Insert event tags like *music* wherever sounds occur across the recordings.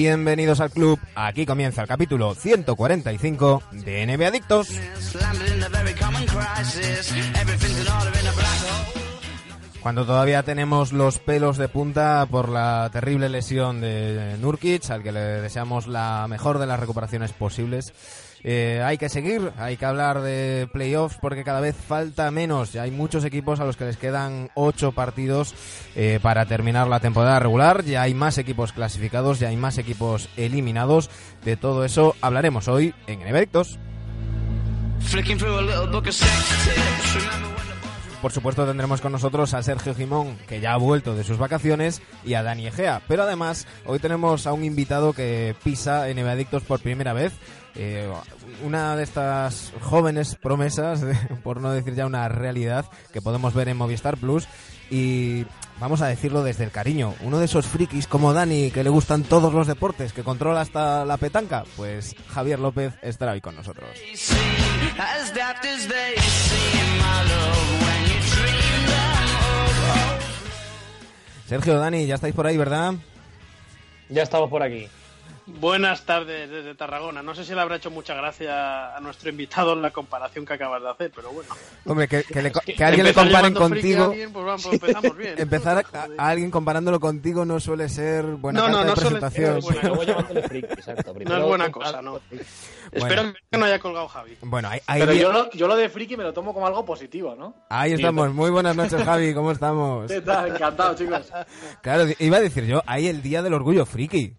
Bienvenidos al club. Aquí comienza el capítulo 145 de NBA Adictos. Cuando todavía tenemos los pelos de punta por la terrible lesión de Nurkic, al que le deseamos la mejor de las recuperaciones posibles. Eh, hay que seguir, hay que hablar de playoffs porque cada vez falta menos. Ya hay muchos equipos a los que les quedan ocho partidos eh, para terminar la temporada regular. Ya hay más equipos clasificados, ya hay más equipos eliminados. De todo eso hablaremos hoy en Evectos. Por supuesto tendremos con nosotros a Sergio Jimón, que ya ha vuelto de sus vacaciones, y a Dani Egea. Pero además, hoy tenemos a un invitado que pisa en Adictos por primera vez. Eh, una de estas jóvenes promesas, *laughs* por no decir ya una realidad, que podemos ver en Movistar Plus. Y vamos a decirlo desde el cariño, uno de esos frikis como Dani, que le gustan todos los deportes, que controla hasta la petanca, pues Javier López estará hoy con nosotros. Sergio, Dani, ya estáis por ahí, ¿verdad? Ya estamos por aquí. Buenas tardes desde Tarragona. No sé si le habrá hecho mucha gracia a nuestro invitado en la comparación que acabas de hacer, pero bueno. Hombre, que, alguien le comparen contigo. pues empezamos bien. *laughs* Empezar a, alguien comparándolo contigo no suele ser buena no, no, no presentación. Suele no es buena cosa, ¿no? Espero que no haya colgado Javi. Bueno, Pero yo lo, yo lo, de friki me lo tomo como algo positivo, ¿no? Ahí estamos. Muy buenas noches, Javi. ¿Cómo estamos? ¿Qué tal? Encantado, chicos. Claro, iba a decir yo, hay el Día del Orgullo Friki.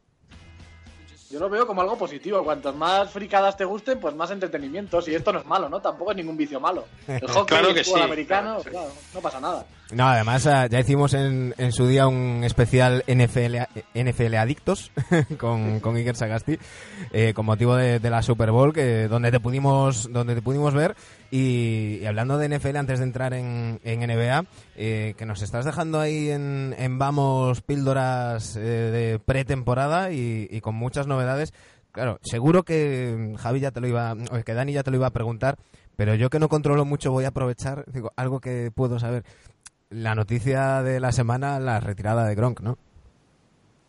Yo lo veo como algo positivo. Cuantos más fricadas te gusten, pues más entretenimiento. Y esto no es malo, ¿no? Tampoco es ningún vicio malo. El *laughs* hockey, claro que el americano, no pasa nada. No, además eh, ya hicimos en, en su día un especial NFL, NFL Adictos *laughs* con, con Sagasti eh, con motivo de, la Super Bowl que donde te pudimos donde te pudimos ver. Y, hablando de NFL antes de entrar en, NBA eh, que nos estás dejando ahí en, vamos píldoras de pretemporada y, con muchas novedades. Claro seguro que Javi ya te lo iba que Dani ya te lo iba a preguntar pero yo que no controlo mucho voy a aprovechar digo algo que puedo saber la noticia de la semana, la retirada de Gronk, ¿no?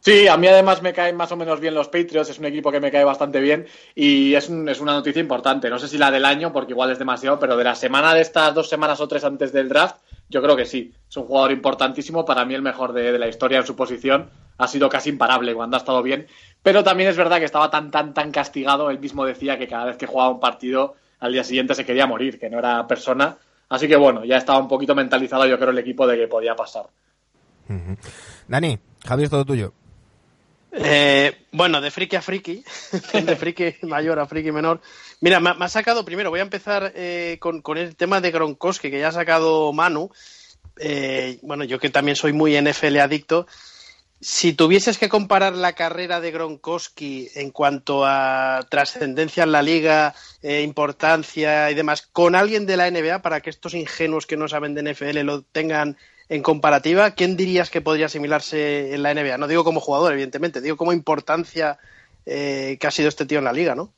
Sí, a mí además me caen más o menos bien los Patriots, es un equipo que me cae bastante bien y es, es, una noticia importante. No sé si la del año, porque igual es demasiado, pero de la semana de estas dos semanas o tres antes del draft, yo creo que sí. Es un jugador importantísimo, para mí el mejor de, de la historia en su posición. Ha sido casi imparable cuando ha estado bien, pero también es verdad que estaba tan, tan, tan castigado. Él mismo decía que cada vez que jugaba un partido, al día siguiente se quería morir, que no era persona Así que bueno, ya estaba un poquito mentalizado yo creo el equipo de que podía pasar. Dani, Javier, todo tuyo. Eh, bueno, de friki a friki, *laughs* de friki mayor a friki menor. Mira, me, ha sacado primero, voy a empezar eh, con, el tema de Gronkowski, que ya ha sacado Manu. Eh, bueno, yo que también soy muy NFL adicto, si tuvieses que comparar la carrera de Gronkowski en cuanto a trascendencia en la liga, eh, importancia y demás, con alguien de la NBA, para que estos ingenuos que no saben de NFL lo tengan en comparativa, ¿quién dirías que podría asimilarse en la NBA? No digo como jugador, evidentemente, digo como importancia eh, que ha sido este tío en la liga, ¿no?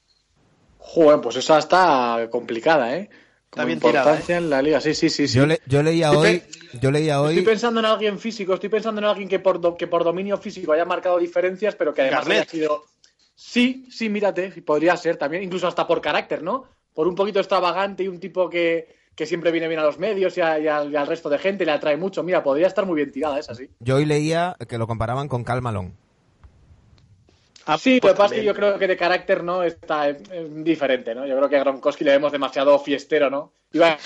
Joder, pues esa está complicada, ¿eh? Está bien importancia ¿eh? en la liga, sí, sí, sí. Yo, leía hoy, yo leía hoy... Estoy pensando en alguien físico, estoy pensando en alguien que por, que por dominio físico haya marcado diferencias, pero que además haya sido... Sí, sí, mírate, podría ser también, incluso hasta por carácter, ¿no? Por un poquito extravagante y un tipo que, siempre viene bien a los medios y, al, resto de gente, le atrae mucho. Mira, podría estar muy bien tirada esa, sí. Yo hoy leía que lo comparaban con Cal Ah, sí, lo que pasa es que yo creo que de carácter no está diferente, ¿no? Yo creo que a Gronkowski le vemos demasiado fiestero, ¿no? Iba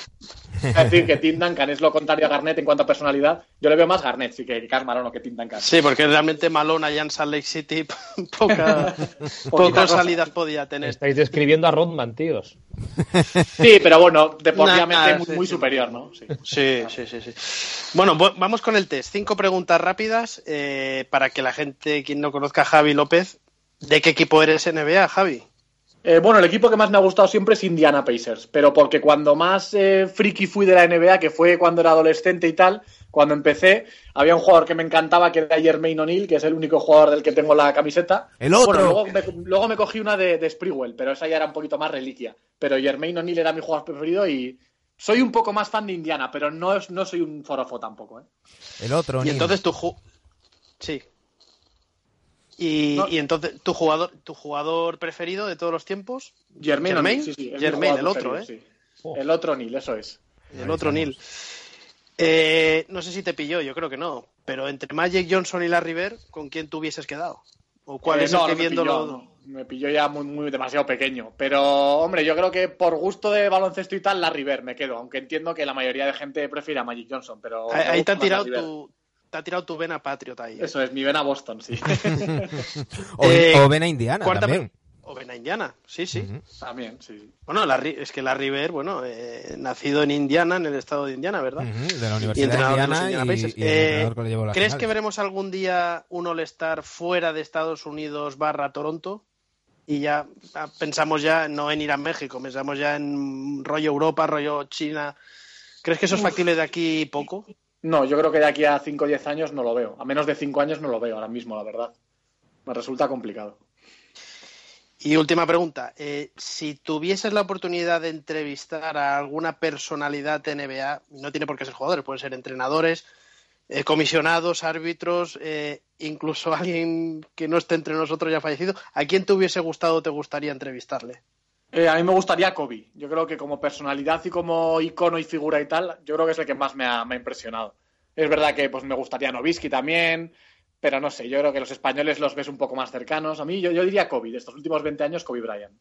a decir que Tim Duncan es lo contrario a Garnett en cuanto a personalidad. Yo le veo más Garnett, sí, que Carl Malone o que Tim Duncan. Sí, porque realmente Malone allá en Salt Lake City *laughs* poca, *laughs* pocas salidas podía tener. Estáis describiendo a Rodman, tíos. Sí, pero bueno, deportivamente muy, superior, ¿no? Sí. sí. sí, sí, Bueno, vamos con el test. Cinco preguntas rápidas eh, para que la gente, quien no conozca a Javi López, ¿De qué equipo eres NBA, Javi? Eh, bueno, el equipo que más me ha gustado siempre es Indiana Pacers, pero porque cuando más eh, friki fui de la NBA, que fue cuando era adolescente y tal, cuando empecé, había un jugador que me encantaba, que era Jermaine O'Neal, que es el único jugador del que tengo la camiseta. El otro. Bueno, luego me, cogí una de, de Sprewell, pero esa ya era un poquito más reliquia. Pero Jermaine O'Neal era mi jugador preferido y soy un poco más fan de Indiana, pero no, no soy un forofo tampoco. ¿eh? El otro, Y entonces tu... Sí, Y, No. y entonces, ¿tu jugador, ¿tu jugador preferido de todos los tiempos? Germain, Germain, O'Neill, sí, sí, es mi Germain, jugador el otro, preferido, ¿eh? sí. Oh. El otro Neil, eso es. El Ahí otro. Neil. Eh, no sé si te pilló, yo creo que no. Pero entre Magic Johnson y Larry Bird, ¿con quién te hubieses quedado? ¿O cuál Eh, es no, el que no me viéndolo? pilló, no. Me pilló ya muy, muy demasiado pequeño. Pero, hombre, yo creo que por gusto de baloncesto y tal, la River me quedo. Aunque entiendo que la mayoría de gente prefiere a Magic Johnson. Pero Ahí, me te, gusta ha más tirado tu, te ha tirado tu vena Patriot ahí. ¿eh? Eso es, mi ven a Boston, sí. *laughs* O, Eh, o ven a Indiana cuarta también. O ven a Indiana, sí, sí. También, sí. Bueno, es que Larry Bird, bueno, eh, nacido en Indiana, en el estado de Indiana, ¿verdad? De la Y Universidad de entrenador de Indiana Indiana y, Pacers. y el Eh, entrenador que llevó ¿Crees que veremos algún día un All-Star fuera de Estados Unidos barra Toronto? Y ya ah, pensamos ya no en ir a México, pensamos ya en rollo Europa, rollo China. ¿Crees que eso es factible de aquí poco? No, yo creo que de aquí a 5 o 10 años no lo veo. A menos de 5 años no lo veo ahora mismo, la verdad. Me resulta complicado. Y última pregunta, eh, si tuvieses la oportunidad de entrevistar a alguna personalidad de NBA, no tiene por qué ser jugadores, pueden ser entrenadores, eh, comisionados, árbitros, eh, incluso *laughs* alguien que no esté entre nosotros ya fallecido, ¿a quién te hubiese gustado o te gustaría entrevistarle? Eh, a mí me gustaría Kobe. Yo creo que como personalidad y como icono y figura y tal, yo creo que es el que más me ha, me ha impresionado. Es verdad que pues me gustaría Novisky también, pero no sé, yo creo que los españoles los ves un poco más cercanos. A mí yo, yo diría Kobe, de estos últimos 20 años, Kobe Bryant.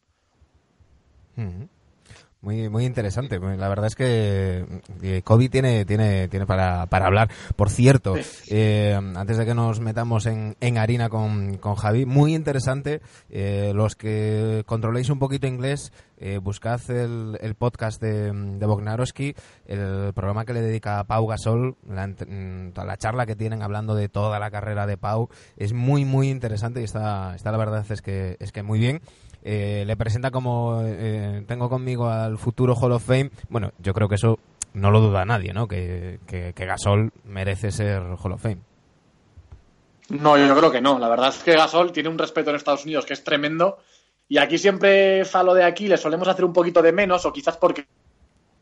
Muy, muy interesante. La verdad es que eh, Kobe tiene, tiene, tiene para, para hablar. Por cierto, eh, antes de que nos metamos en, en harina con, con Javi, muy interesante. eh, los que controléis un poquito inglés, eh, buscad el, el podcast de, de Bognarowski, el programa que le dedica a Pau Gasol, la, mm, la charla que tienen hablando de toda la carrera de Pau. Es muy, muy interesante y está, está la verdad es que, es que muy bien. Eh, le presenta como eh, tengo conmigo al futuro Hall of Fame. Bueno, yo creo que eso no lo duda nadie, ¿no? Que, que, que Gasol merece ser Hall of Fame. No, yo creo que no. La verdad es que Gasol tiene un respeto en Estados Unidos que es tremendo. Y aquí siempre falo de aquí, le solemos hacer un poquito de menos, o quizás porque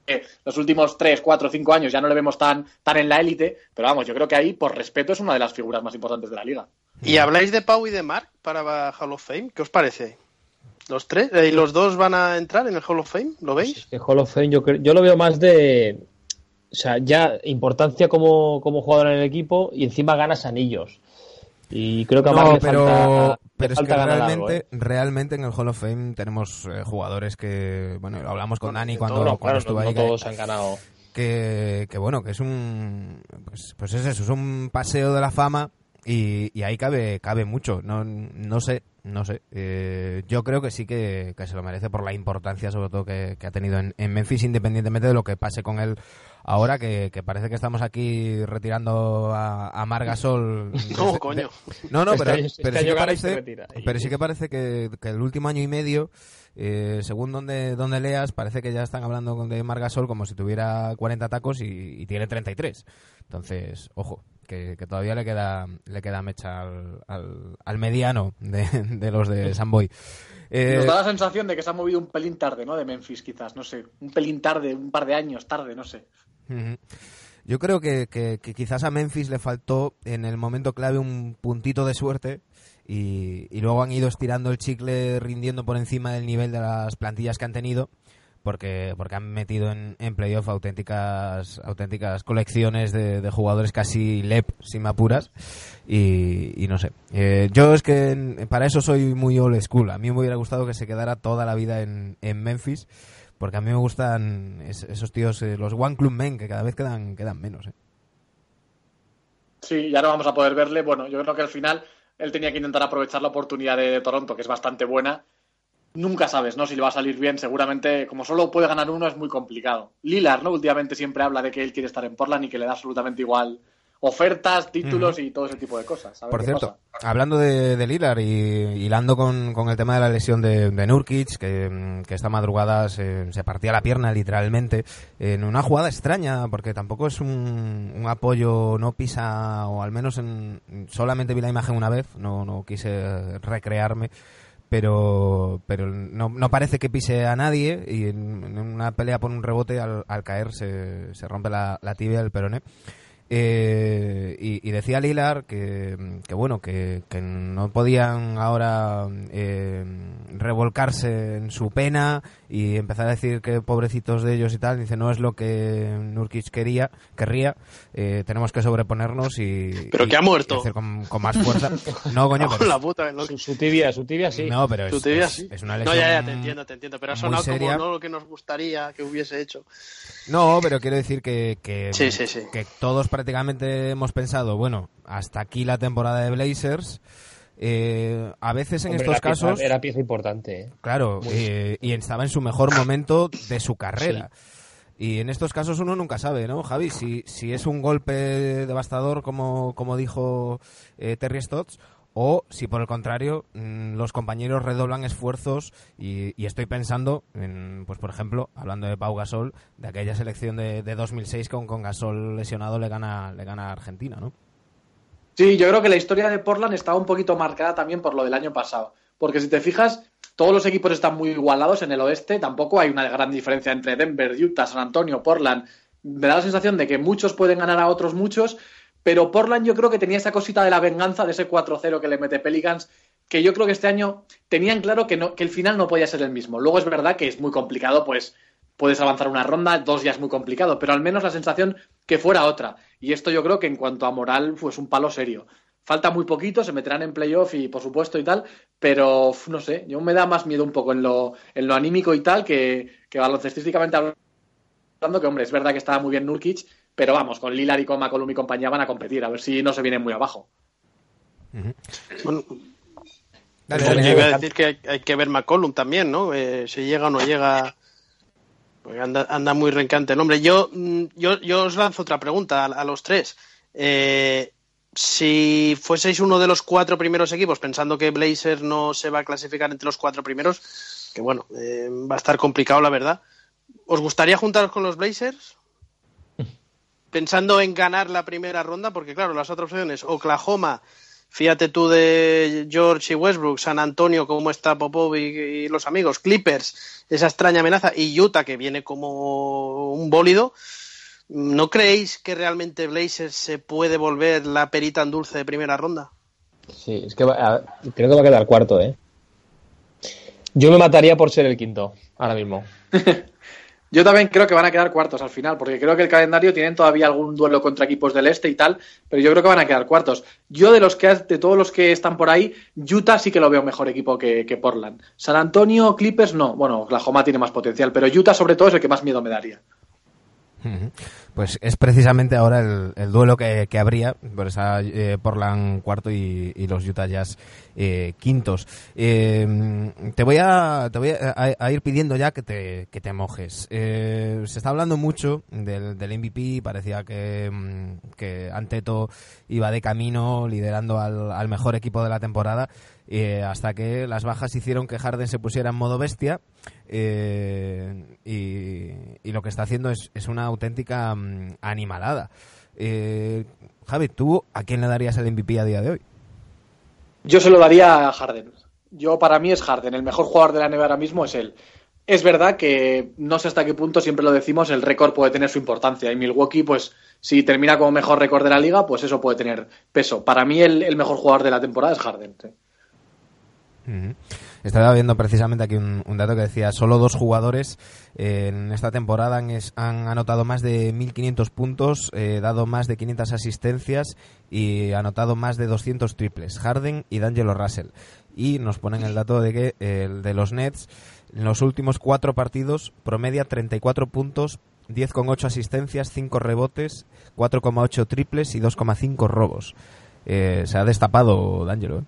eh, los últimos 3, 4, 5 años ya no le vemos tan, tan en la élite. Pero vamos, yo creo que ahí, por respeto, es una de las figuras más importantes de la liga. ¿Y habláis de Pau y de Mark para Hall of Fame? ¿Qué os parece? ¿Los tres? ¿Y los dos van a entrar en el Hall of Fame? ¿Lo veis? Que Hall of Fame yo, creo- yo lo veo más de. O sea, ya importancia como, como jugador en el equipo y encima ganas anillos. Y creo que a No, le pero, falta, le pero es que falta algo, realmente, ¿eh? realmente en el Hall of Fame tenemos eh, jugadores que, bueno, lo hablamos con Dani cuando, No, no, cuando claro, estuvo no, ahí. no que- todos han ganado. que, que bueno, que es un pues, pues es eso, es un paseo de la fama y, y ahí cabe cabe mucho. No, no sé, no sé. Eh, yo creo que sí que, que se lo merece por la importancia sobre todo que, que ha tenido en, en Memphis, independientemente de lo que pase con él ahora, que, que parece que estamos aquí retirando a, a Mar Gasol. *laughs* No, coño. de- no, no, pero, pero sí que parece, pero sí que parece que, que el último año y medio, eh, según donde, donde leas, parece que ya están hablando de Margasol como si tuviera 40 tacos y, y tiene 33. Entonces, ojo, que, que todavía le queda le queda mecha al, al, al mediano de, de los de Samboy. *laughs* Eh, Nos da la sensación de que se ha movido un pelín tarde, ¿no? De Memphis, quizás, no sé. Un pelín tarde, un par de años tarde, no sé. Yo creo que, que- que quizás a Memphis le faltó en el momento clave un puntito de suerte y, y luego han ido estirando el chicle rindiendo por encima del nivel de las plantillas que han tenido porque porque han metido en, en playoff auténticas auténticas colecciones de, de jugadores casi lep si me apuras y, no sé Eh, yo es que para eso soy muy old school a mí me hubiera gustado que se quedara toda la vida en, en Memphis porque a mí me gustan es- esos tíos, eh, los One Club Men, que cada vez quedan, quedan menos. eh. Sí, y ahora vamos a poder verle. Bueno, yo creo que al final él tenía que intentar aprovechar la oportunidad de Toronto, que es bastante buena. Nunca sabes, ¿no? Si le va a salir bien. Seguramente, como solo puede ganar uno, es muy complicado. Lillard, ¿no? Últimamente siempre habla de que él quiere estar en Portland y que le da absolutamente igual ofertas, títulos y todo ese tipo de cosas. Por cierto, pasa. hablando de, de Lillard y hilando con, con el tema de la lesión de, de Nurkic, que, que esta madrugada se, se partía la pierna literalmente, en una jugada extraña, porque tampoco es un, un apoyo, no pisa, o al menos en, solamente vi la imagen una vez, no, no quise recrearme, pero pero no, no parece que pise a nadie y en, una pelea por un rebote al, caer se, se rompe la, tibia del peroné. Eh, y, decía Lilar que, bueno, que, no podían ahora eh, revolcarse en su pena y empezar a decir que pobrecitos de ellos y tal. Dice, no es lo que Nurkic quería, querría. Eh, tenemos que sobreponernos y. Pero que ha muerto. hacer con, más fuerza. *laughs* No, coño, pero. la puta, su, tibia, su tibia sí. No, pero es, es, una lesión. No, ya, ya, te entiendo, te entiendo. Pero ha sonado como no lo que nos gustaría que hubiese hecho. No, pero quiero decir que, que, que todos prácticamente hemos pensado, bueno, hasta aquí la temporada de Blazers. Eh, a veces en estos casos. era pieza importante. ¿eh? Claro, eh, y estaba en su mejor momento de su carrera. Y en estos casos uno nunca sabe, ¿no, Javi? Si, si es un golpe devastador, como, como dijo Terry Stotts, o si por el contrario mm, los compañeros redoblan esfuerzos y, estoy pensando en, pues por ejemplo, hablando de Pau Gasol, de aquella selección de, de 2006 con, con Gasol lesionado le gana, le gana a Argentina, ¿no? Sí, yo creo que la historia de Portland estaba un poquito marcada también por lo del año pasado, porque si te fijas, todos los equipos están muy igualados en el oeste, tampoco hay una gran diferencia entre Denver, Utah, San Antonio, Portland. Me da la sensación de que muchos pueden ganar a otros muchos, pero Portland yo creo que tenía esa cosita de la venganza de ese 4-0 que le mete Pelicans, que yo creo que este año tenían claro que, no, que el final no podía ser el mismo. Luego es verdad que es muy complicado, pues puedes avanzar una ronda, dos ya es muy complicado, pero al menos la sensación que fuera otra. Y esto yo creo que en cuanto a moral, pues un palo serio. Falta muy poquito, se meterán en playoff y por supuesto y tal, pero no sé, yo me da más miedo un poco en lo, en lo anímico y tal que, que baloncestísticamente hablando, que hombre, es verdad que estaba muy bien Nurkic, pero vamos, con Lillard y con McCollum y compañía van a competir, a ver si no se vienen muy abajo. Bueno, iba a decir que hay, que ver McCollum también, ¿no? Eh, si llega o no llega. Porque anda, muy rencante el hombre. Yo, mm, yo, yo os lanzo otra pregunta a, los tres. Eh, si fueseis uno de los cuatro primeros equipos, pensando que Blazer no se va a clasificar entre los cuatro primeros, que bueno, eh, va a estar complicado la verdad, ¿os gustaría juntaros con los Blazers? *laughs* pensando en ganar la primera ronda, porque claro, las otras opciones, Oklahoma, fíjate tú de George y Westbrook, San Antonio, cómo está Popov y, los amigos, Clippers, esa extraña amenaza, y Utah, que viene como un bólido. ¿No creéis que realmente Blazers se puede volver la perita en dulce de primera ronda? Sí, es que creo que va a quedar cuarto, ¿eh? Yo me mataría por ser el quinto, ahora mismo. *laughs* Yo también creo que van a quedar cuartos al final, porque creo que el calendario tienen todavía algún duelo contra equipos del este y tal, pero yo creo que van a quedar cuartos. Yo de los que de todos los que están por ahí, Utah sí que lo veo mejor equipo que, Portland. San Antonio, Clippers no. Bueno, Oklahoma tiene más potencial, pero Utah sobre todo es el que más miedo me daría. Pues es precisamente ahora el, duelo que, habría por esa eh, Portland cuarto y, los Utah Jazz eh, quintos. Eh, te voy a te voy a, ir pidiendo ya que te, que te mojes. se está hablando mucho del, MVP, parecía que, mm, que Anteto iba de camino liderando al, mejor equipo de la temporada. hasta que las bajas hicieron que Harden se pusiera en modo bestia y, y, lo que está haciendo es, es una auténtica mm, animalada. Eh, Javi, ¿tú a quién le darías el MVP a día de hoy? Yo se lo daría a Harden. Yo para mí es Harden. El mejor jugador de la NBA ahora mismo es él. Es verdad que no sé hasta qué punto, siempre lo decimos, el récord puede tener su importancia. Y Milwaukee, pues, si termina como mejor récord de la liga, pues eso puede tener peso. Para mí el, mejor jugador de la temporada es Harden. Estaba viendo precisamente aquí un, dato que decía, solo dos jugadores eh, en esta temporada han, anotado más de 1.500 puntos, eh, dado más de 500 asistencias y anotado más de 200 triples, Harden y D'Angelo Russell. Y nos ponen el dato de que el de los Nets, en los últimos cuatro partidos, promedia 34 puntos 10,8 asistencias, 5 rebotes, 4,8 triples y 2,5 robos. Eh, se ha destapado D'Angelo.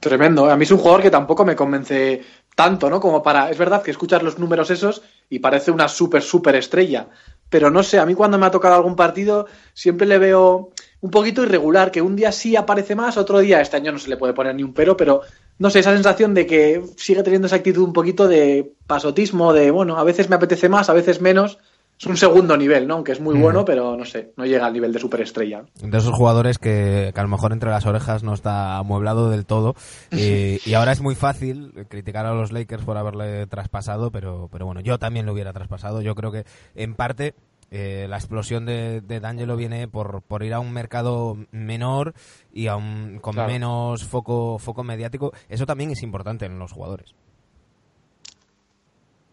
Tremendo. A mí es un jugador que tampoco me convence tanto, ¿no? Como para. Es verdad que escuchas los números esos y parece una súper, súper estrella. Pero no sé, a mí cuando me ha tocado algún partido siempre le veo un poquito irregular, que un día sí aparece más, otro día este año no se le puede poner ni un pero, pero no sé, esa sensación de que sigue teniendo esa actitud un poquito de pasotismo, de bueno, a veces me apetece más, a veces menos, es un segundo nivel, ¿no? Aunque es muy bueno, pero no sé, no llega al nivel de superestrella. De esos jugadores que, a lo mejor entre las orejas no está amueblado del todo. *laughs* y ahora es muy fácil criticar a los Lakers por haberle traspasado, pero, pero bueno, yo también lo hubiera traspasado. Yo creo que en parte eh, la explosión de, de D'Angelo viene por, por ir a un mercado menor y a un, con Claro. menos foco, foco mediático. Eso también es importante en los jugadores.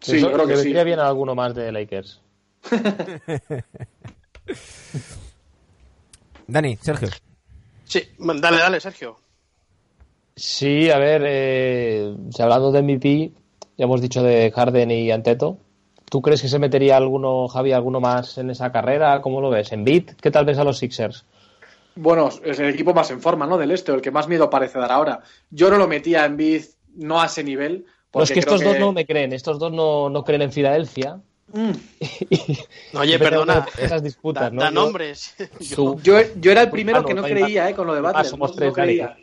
Sí, Eso yo creo que le sí. vendría bien a alguno más de Lakers. *laughs* Dani, Sergio. Sí, dale, dale, Sergio. Sí, a ver, eh, si hablando de MVP, ya hemos dicho de Harden y Anteto. ¿Tú crees que se metería alguno, Javi, alguno más en esa carrera? ¿Cómo lo ves? ¿En beat? ¿Qué tal ves a los Sixers? Bueno, es el equipo más en forma, ¿no? Del este, o el que más miedo parece dar ahora. Yo no lo metía en Biz, no a ese nivel. No, es porque que creo estos dos no me creen, estos dos no, no creen en Filadelfia. Mm. *laughs* Oye, perdona. Esas disputas, Da, ¿no? da Yo- nombres. *laughs* Yo, yo era el primero que no creía. ¿eh? Con lo de Ah, Butler. somos no- tres, no Dani. creía.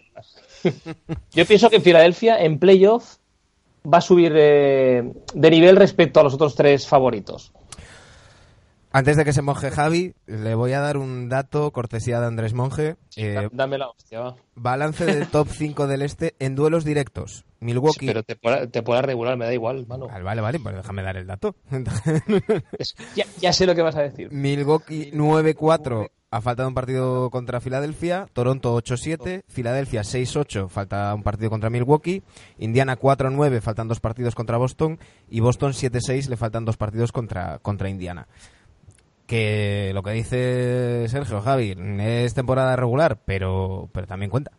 *laughs* Yo pienso que Filadelfia en playoff va a subir eh, de nivel respecto a los otros tres favoritos. Antes de que se moje Javi, le voy a dar un dato, cortesía de Andrés Monge. Eh, Dame la hostia, va. balance del top 5 del este en duelos directos. Milwaukee. Pero te pueda, te pueda regular, me da igual, mano. Vale, vale, vale, pues déjame dar el dato. *laughs* Ya, ya sé lo que vas a decir. Milwaukee 9-4 a falta de un partido contra Filadelfia, Toronto 8-7, Filadelfia 6-8, falta un partido contra Milwaukee, Indiana 4-9, faltan dos partidos contra Boston y Boston 7-6, le faltan dos partidos contra, contra Indiana. Que lo que dice Sergio Javi es temporada regular, pero, pero también cuenta.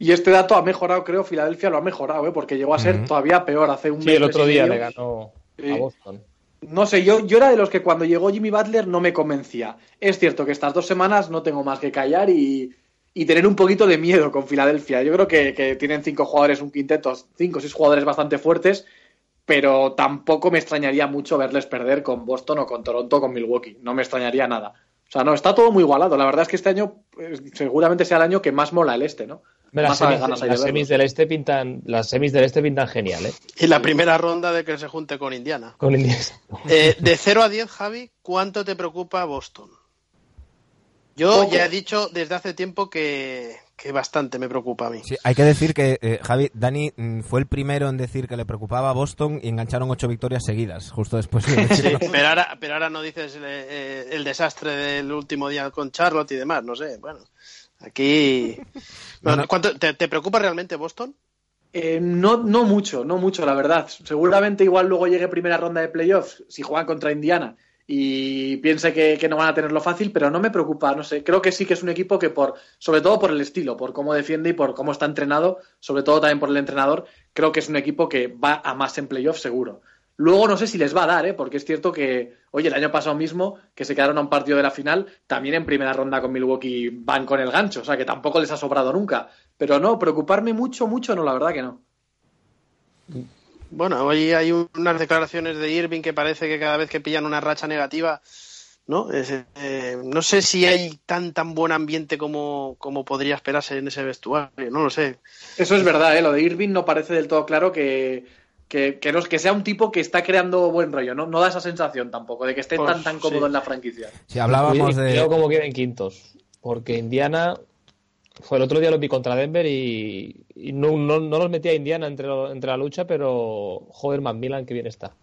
Y este dato ha mejorado, creo, Filadelfia lo ha mejorado, ¿eh? Porque llegó a ser todavía peor hace un Sí, mes. el otro día le ganó Sí. a Boston. No sé, yo, yo era de los que cuando llegó Jimmy Butler no me convencía. Es cierto que estas dos semanas no tengo más que callar y, y tener un poquito de miedo con Filadelfia. Yo creo que, que tienen cinco jugadores, un quinteto, cinco o seis jugadores bastante fuertes, pero tampoco me extrañaría mucho verles perder con Boston o con Toronto o con Milwaukee. No me extrañaría nada. O sea, no, está todo muy igualado. La verdad es que este año pues, seguramente sea el año que más mola el este, ¿no? Las semis, ganas hay de las semis verlo. del este pintan, las semis del este pintan genial, ¿eh? Y la primera ronda de que se junte con Indiana. Con Indies. *laughs* Eh, de 0 a 10, Javi, ¿cuánto te preocupa Boston? Yo ya he dicho desde hace tiempo que, que bastante me preocupa a mí. Sí, hay que decir que, eh, Javi, Dani mm, fue el primero en decir que le preocupaba a Boston y engancharon ocho victorias seguidas, justo después de *laughs* Sí, pero, ahora, pero ahora no dices eh, el desastre del último día con Charlotte y demás, no sé. Bueno, aquí. *laughs* No, Bueno, no. ¿cuánto- te, te preocupa realmente Boston? Eh, no, no mucho, no mucho, la verdad. Seguramente igual luego llegue primera ronda de playoffs si juegan contra Indiana y piense que, que no van a tenerlo fácil, pero no me preocupa, no sé. Creo que sí que es un equipo que por, sobre todo por el estilo, por cómo defiende y por cómo está entrenado, sobre todo también por el entrenador, creo que es un equipo que va a más en playoffs seguro. Luego no sé si les va a dar, ¿eh? porque es cierto que, oye, el año pasado mismo, que se quedaron a un partido de la final, también en primera ronda con Milwaukee van con el gancho, o sea que tampoco les ha sobrado nunca. Pero no, preocuparme mucho, mucho, no, la verdad que no. Bueno, hoy hay un- unas declaraciones de Irving que parece que cada vez que pillan una racha negativa, ¿no? Es, eh, no sé si hay tan tan buen ambiente como, como podría esperarse en ese vestuario, no lo sé. Eso es verdad, ¿eh? lo de Irving no parece del todo claro que, que, que, no, que sea un tipo que está creando buen rollo, ¿no? No da esa sensación tampoco, de que esté Pues, tan tan cómodo sí. en la franquicia. Si hablábamos de... como queden quintos. Porque Indiana. Fue el otro día lo vi contra Denver y, y no, no, no los metía a Indiana entre, lo- entre la lucha, pero joder, Macmillan, que bien está.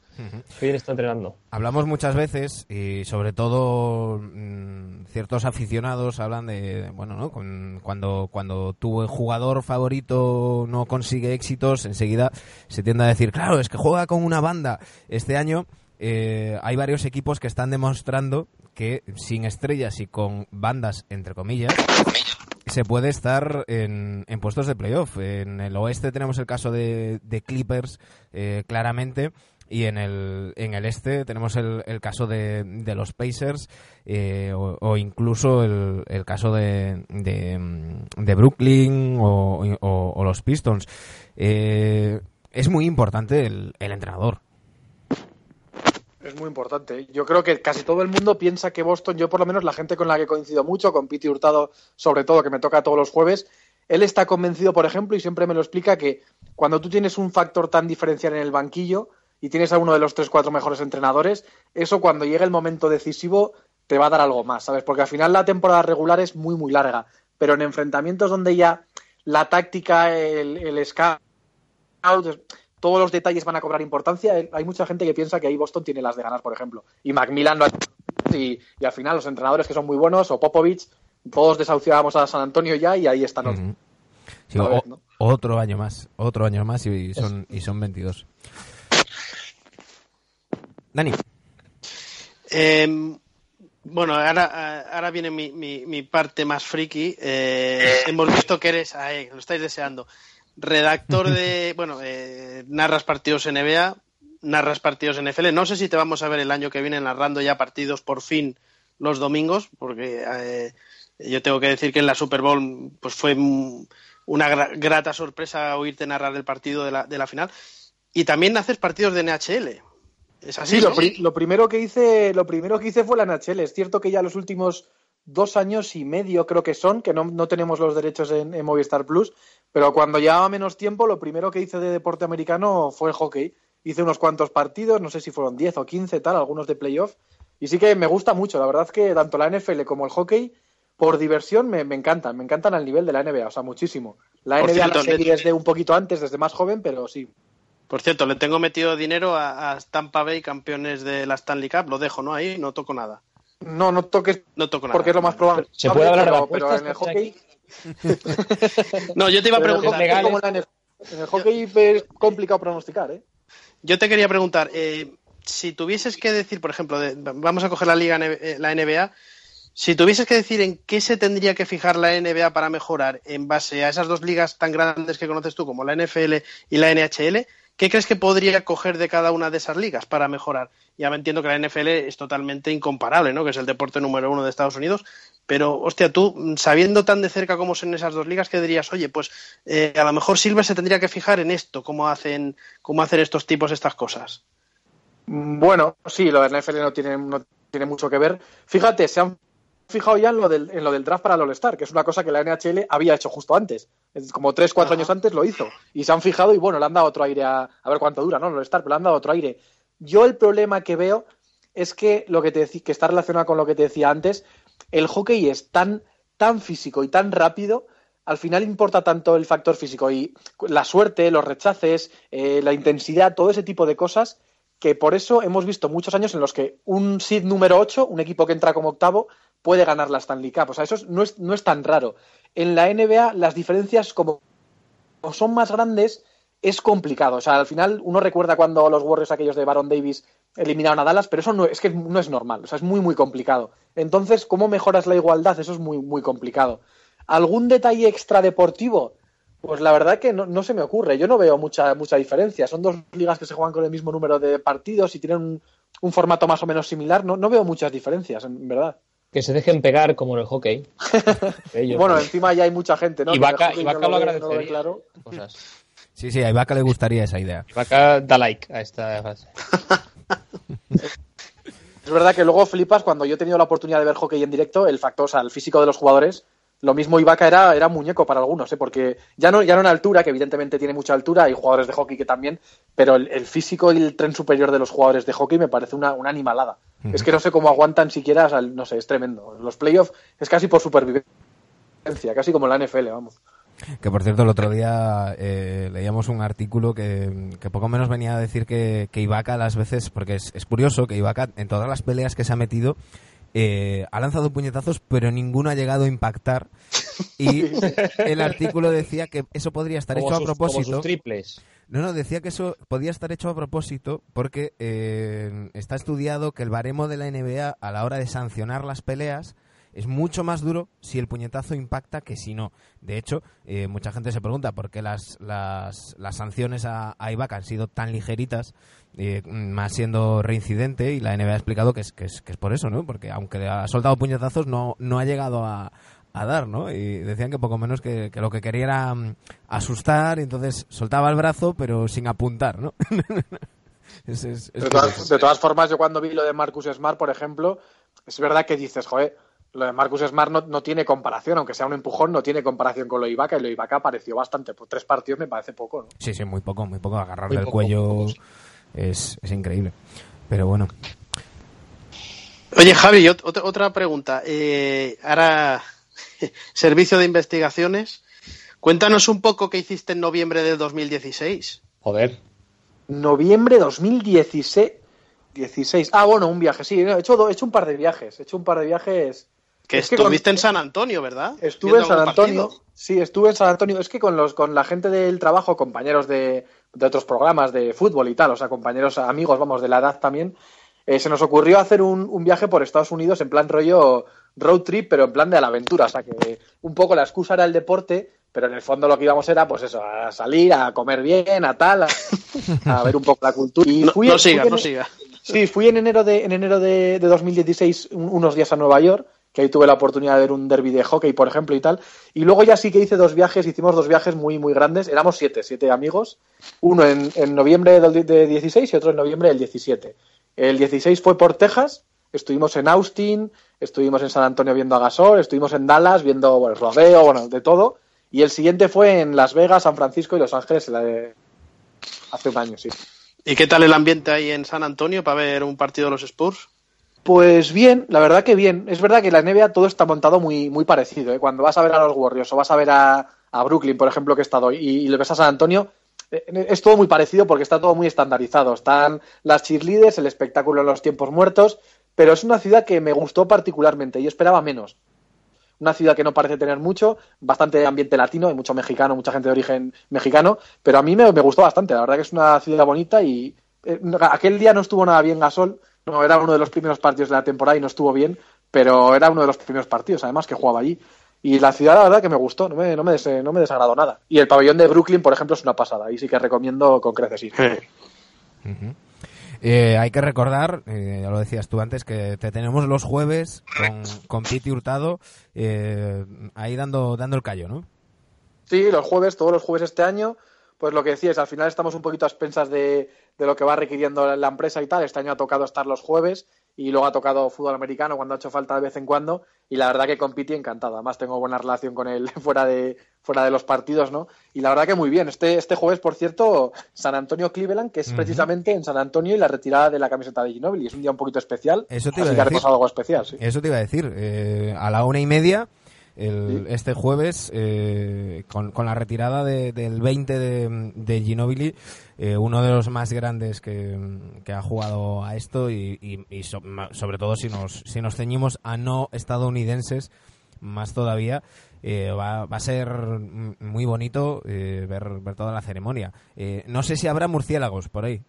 Bien está entrenando. Hablamos muchas veces y sobre todo mm, ciertos aficionados hablan de, bueno, ¿no? Con- cuando, cuando tu jugador favorito no consigue éxitos, enseguida se tiende a decir, claro, es que juega con una banda. Este año eh, hay varios equipos que están demostrando que sin estrellas y con bandas, entre comillas, se puede estar en, en puestos de playoff. En el oeste tenemos el caso de, de Clippers, eh, claramente. Y en el, en el este tenemos el, el caso de, de los Pacers eh, o, incluso el, el caso de, de, Brooklyn o, o- los Pistons. Eh, es muy importante el, el entrenador. Es muy importante. Yo creo que casi todo el mundo piensa que Boston, yo por lo menos la gente con la que coincido mucho, con Piti Hurtado sobre todo, que me toca todos los jueves, él está convencido, por ejemplo, y siempre me lo explica, que cuando tú tienes un factor tan diferencial en el banquillo y tienes a uno de los tres, cuatro mejores entrenadores, eso cuando llegue el momento decisivo te va a dar algo más, ¿sabes? Porque al final la temporada regular es muy, muy larga, pero en enfrentamientos donde ya la táctica, el, el scout, todo todos los detalles van a cobrar importancia. Hay mucha gente que piensa que ahí Boston tiene las de ganar, por ejemplo. Y Macmillan no ha y, y al final los entrenadores que son muy buenos, o Popovich, todos desahuciábamos a San Antonio ya y ahí están. Uh sí, ver, ¿no? Otro año más, otro año más y son, y son 22. Dani. Eh, bueno, ahora, ahora viene mi, mi, mi parte más friki. Eh, hemos visto que eres, ahí, lo estáis deseando, redactor de, *laughs* bueno, eh, narras partidos NBA, narras partidos NFL. No sé si te vamos a ver el año que viene narrando ya partidos por fin los domingos, porque eh, yo tengo que decir que en la Super Bowl pues fue una grata sorpresa oírte narrar el partido de la, de la final. Y también haces partidos de NHL. Es así. Sí, lo, pri lo, primero que hice, lo primero que hice fue la NHL. Es cierto que ya los últimos dos años y medio creo que son, que no, no tenemos los derechos en, en, Movistar Plus, pero cuando llevaba menos tiempo, lo primero que hice de deporte americano fue el hockey. Hice unos cuantos partidos, no sé si fueron 10 o 15, tal, algunos de playoff. Y sí que me gusta mucho, la verdad es que tanto la NFL como el hockey, por diversión, me, me encantan, me encantan al nivel de la NBA, o sea, muchísimo. La por NBA cierto, la seguí desde un poquito antes, desde más joven, pero sí. Por cierto, le tengo metido dinero a, a Tampa Bay, campeones de la Stanley Cup. Lo dejo, ¿no? Ahí no toco nada. No, no toques. No toco nada. Porque es lo más probable. Se puede hablar pero, de pero en el hockey. no, yo te iba a preguntar. En el, como en, en el hockey es complicado pronosticar, ¿eh? Yo te quería preguntar, eh, si tuvieses que decir, por ejemplo, de, vamos a coger la liga, la NBA, si tuvieses que decir en qué se tendría que fijar la NBA para mejorar en base a esas dos ligas tan grandes que conoces tú, como la NFL y la NHL, ¿qué crees que podría coger de cada una de esas ligas para mejorar? Ya me entiendo que la NFL es totalmente incomparable, ¿no? Que es el deporte número uno de Estados Unidos. Pero, hostia, tú, sabiendo tan de cerca cómo son esas dos ligas, ¿qué dirías? Oye, pues eh, a lo mejor Silver se tendría que fijar en esto, cómo hacen, cómo hacen estos tipos estas cosas. Bueno, sí, la NFL no tiene, no tiene mucho que ver. Fíjate, se han fijado ya en lo del, en lo del draft para el All-Star, que es una cosa que la NHL había hecho justo antes. Como tres, cuatro Ajá. años antes lo hizo. Y se han fijado y bueno, le han dado otro aire a, a ver cuánto dura, ¿no? El All-Star, pero le han dado otro aire. Yo el problema que veo es que lo que te decía, que está relacionado con lo que te decía antes, el hockey es tan, tan físico y tan rápido, al final importa tanto el factor físico y la suerte, los rechaces, eh, la intensidad, todo ese tipo de cosas, que por eso hemos visto muchos años en los que un seed número 8, un equipo que entra como octavo, puede ganar la Stanley Cup. O sea, eso es, no, es, no es tan raro. En la NBA las diferencias como son más grandes es complicado. O sea, al final uno recuerda cuando los Warriors aquellos de Baron Davis eliminaron a Dallas, pero eso no es que no es normal. O sea, es muy, muy complicado. Entonces, ¿cómo mejoras la igualdad? Eso es muy, muy complicado. ¿Algún detalle extradeportivo? Pues la verdad que no, no, se me ocurre. Yo no veo mucha, mucha diferencia. Son dos ligas que se juegan con el mismo número de partidos y tienen un, un formato más o menos similar. No, no veo muchas diferencias, en verdad. Que se dejen pegar como en el hockey. *laughs* Ellos, bueno, encima ya hay mucha gente, ¿no? Y Vaca, y Vaca no lo agradecería. No claro. Cosas. Sí, sí, a Ibaka le gustaría esa idea. Ibaka da like a esta fase. *laughs* es verdad que luego flipas cuando yo he tenido la oportunidad de ver hockey en directo, el factor, o sea, el físico de los jugadores. Lo mismo Ibaka era, era muñeco para algunos, ¿eh? porque ya no, ya no en altura, que evidentemente tiene mucha altura, hay jugadores de hockey que también, pero el, el físico y el tren superior de los jugadores de hockey me parece una, una animalada. Uh -huh. Es que no sé cómo aguantan siquiera, o sea, no sé, es tremendo. Los playoffs es casi por supervivencia, casi como la NFL, vamos. Que por cierto, el otro día eh, leíamos un artículo que, que, poco menos venía a decir que, que Ibaka las veces, porque es, es, curioso que Ibaka en todas las peleas que se ha metido eh, ha lanzado puñetazos, pero ninguno ha llegado a impactar. Y *laughs* el artículo decía que eso podría estar como hecho sus, a propósito. Como sus triples. No, no, decía que eso podía estar hecho a propósito porque eh, está estudiado que el baremo de la NBA a la hora de sancionar las peleas es mucho más duro si el puñetazo impacta que si no. De hecho, eh, mucha gente se pregunta por qué las, las, las sanciones a, a, Ibaka han sido tan ligeritas, eh, más siendo reincidente, y la NBA ha explicado que es, que es, que es por eso, ¿no? Porque aunque ha soltado puñetazos, no, no ha llegado a, a dar, ¿no? Y decían que poco menos que, que lo que quería era um, asustar, y entonces soltaba el brazo, pero sin apuntar, ¿no? *laughs* es, es, de, todas, de, todas, formas, yo cuando vi lo de Marcus Smart, por ejemplo, es verdad que dices, joder, lo de Marcus Smart no, no, tiene comparación, aunque sea un empujón, no tiene comparación con lo de Ibaka, y lo de Ibaka apareció bastante, por tres partidos me parece poco, ¿no? Sí, sí, muy poco, muy poco, agarrarle el cuello es, es, increíble, pero bueno. Oye, Javi, otra, otra pregunta, eh, ahora, *laughs* servicio de investigaciones, cuéntanos un poco qué hiciste en noviembre del 2016. Joder. noviembre 2016. 16. Ah, bueno, un viaje, sí. He hecho, he hecho un par de viajes. He hecho un par de viajes. Que estuviste en San Antonio, ¿verdad? Estuve en San Antonio. Sí, estuve en San Antonio. Es que con los con la gente del trabajo, compañeros de, de otros programas de fútbol y tal, o sea, compañeros, amigos, vamos, de la edad también, eh, se nos ocurrió hacer un, un, viaje por Estados Unidos en plan rollo road trip, pero en plan de la aventura. O sea, que un poco la excusa era el deporte, pero en el fondo lo que íbamos era, pues eso, a salir, a comer bien, a tal, a, a ver un poco la cultura. Y fui, no, no siga, no siga. Sí, fui en enero de, en enero de, de 2016 unos días a Nueva York que ahí tuve la oportunidad de ver un derby de hockey, por ejemplo, y tal. Y luego ya sí que hice dos viajes, hicimos dos viajes muy, muy grandes. Éramos siete, siete amigos. Uno en, en noviembre del de 16 y otro en noviembre del 17. El 16 fue por Texas, estuvimos en Austin, estuvimos en San Antonio viendo a Gasol, estuvimos en Dallas viendo bueno, rodeo, bueno, de todo. Y el siguiente fue en Las Vegas, San Francisco y Los Ángeles hace un año, sí. ¿Y qué tal el ambiente ahí en San Antonio para ver un partido de los Spurs? Pues bien, la verdad que bien. Es verdad que en la NBA todo está montado muy, muy parecido. ¿eh? Cuando vas a ver a los Warriors o vas a ver a, a Brooklyn, por ejemplo, que he estado, y, y le ves a San Antonio, eh, es todo muy parecido porque está todo muy estandarizado. Están las cheerleaders, el espectáculo en los tiempos muertos, pero es una ciudad que me gustó particularmente y esperaba menos. Una ciudad que no parece tener mucho, bastante ambiente latino, hay mucho mexicano, mucha gente de origen mexicano, pero a mí me, gustó bastante. La verdad que es una ciudad bonita y eh, aquel día no estuvo nada bien Gasol, no era uno de los primeros partidos de la temporada y no estuvo bien, pero era uno de los primeros partidos, además, que jugaba allí. Y la ciudad, la verdad, que me gustó, no me, no me, des, no me desagradó nada. Y el pabellón de Brooklyn, por ejemplo, es una pasada. Ahí sí que recomiendo con creces ir. Uh -huh. eh, hay que recordar, eh, ya lo decías tú antes, que te tenemos los jueves con, con Piti Hurtado eh, ahí dando, dando el callo, ¿no? Sí, los jueves, todos los jueves este año pues lo que decías, al final estamos un poquito a expensas de, de, lo que va requiriendo la empresa y tal. Este año ha tocado estar los jueves y luego ha tocado fútbol americano cuando ha hecho falta de vez en cuando y la verdad que con Piti encantado. Además tengo buena relación con él *laughs* fuera de, fuera de los partidos, ¿no? Y la verdad que muy bien. Este, este jueves, por cierto, San Antonio Cleveland, que es uh -huh. precisamente en San Antonio y la retirada de la camiseta de Ginobili. Es un día un poquito especial. Eso te iba así a que decir. algo especial, sí. Eso te iba a decir. Eh, a la una y media el, sí. este jueves eh, con, con, la retirada de, del 20 de, de Ginobili, eh, uno de los más grandes que, que ha jugado a esto y, y, y so, sobre todo si nos, si nos ceñimos a no estadounidenses, más todavía. Eh, va, va, a ser muy bonito eh, ver, ver, toda la ceremonia. Eh, no sé si habrá murciélagos por ahí.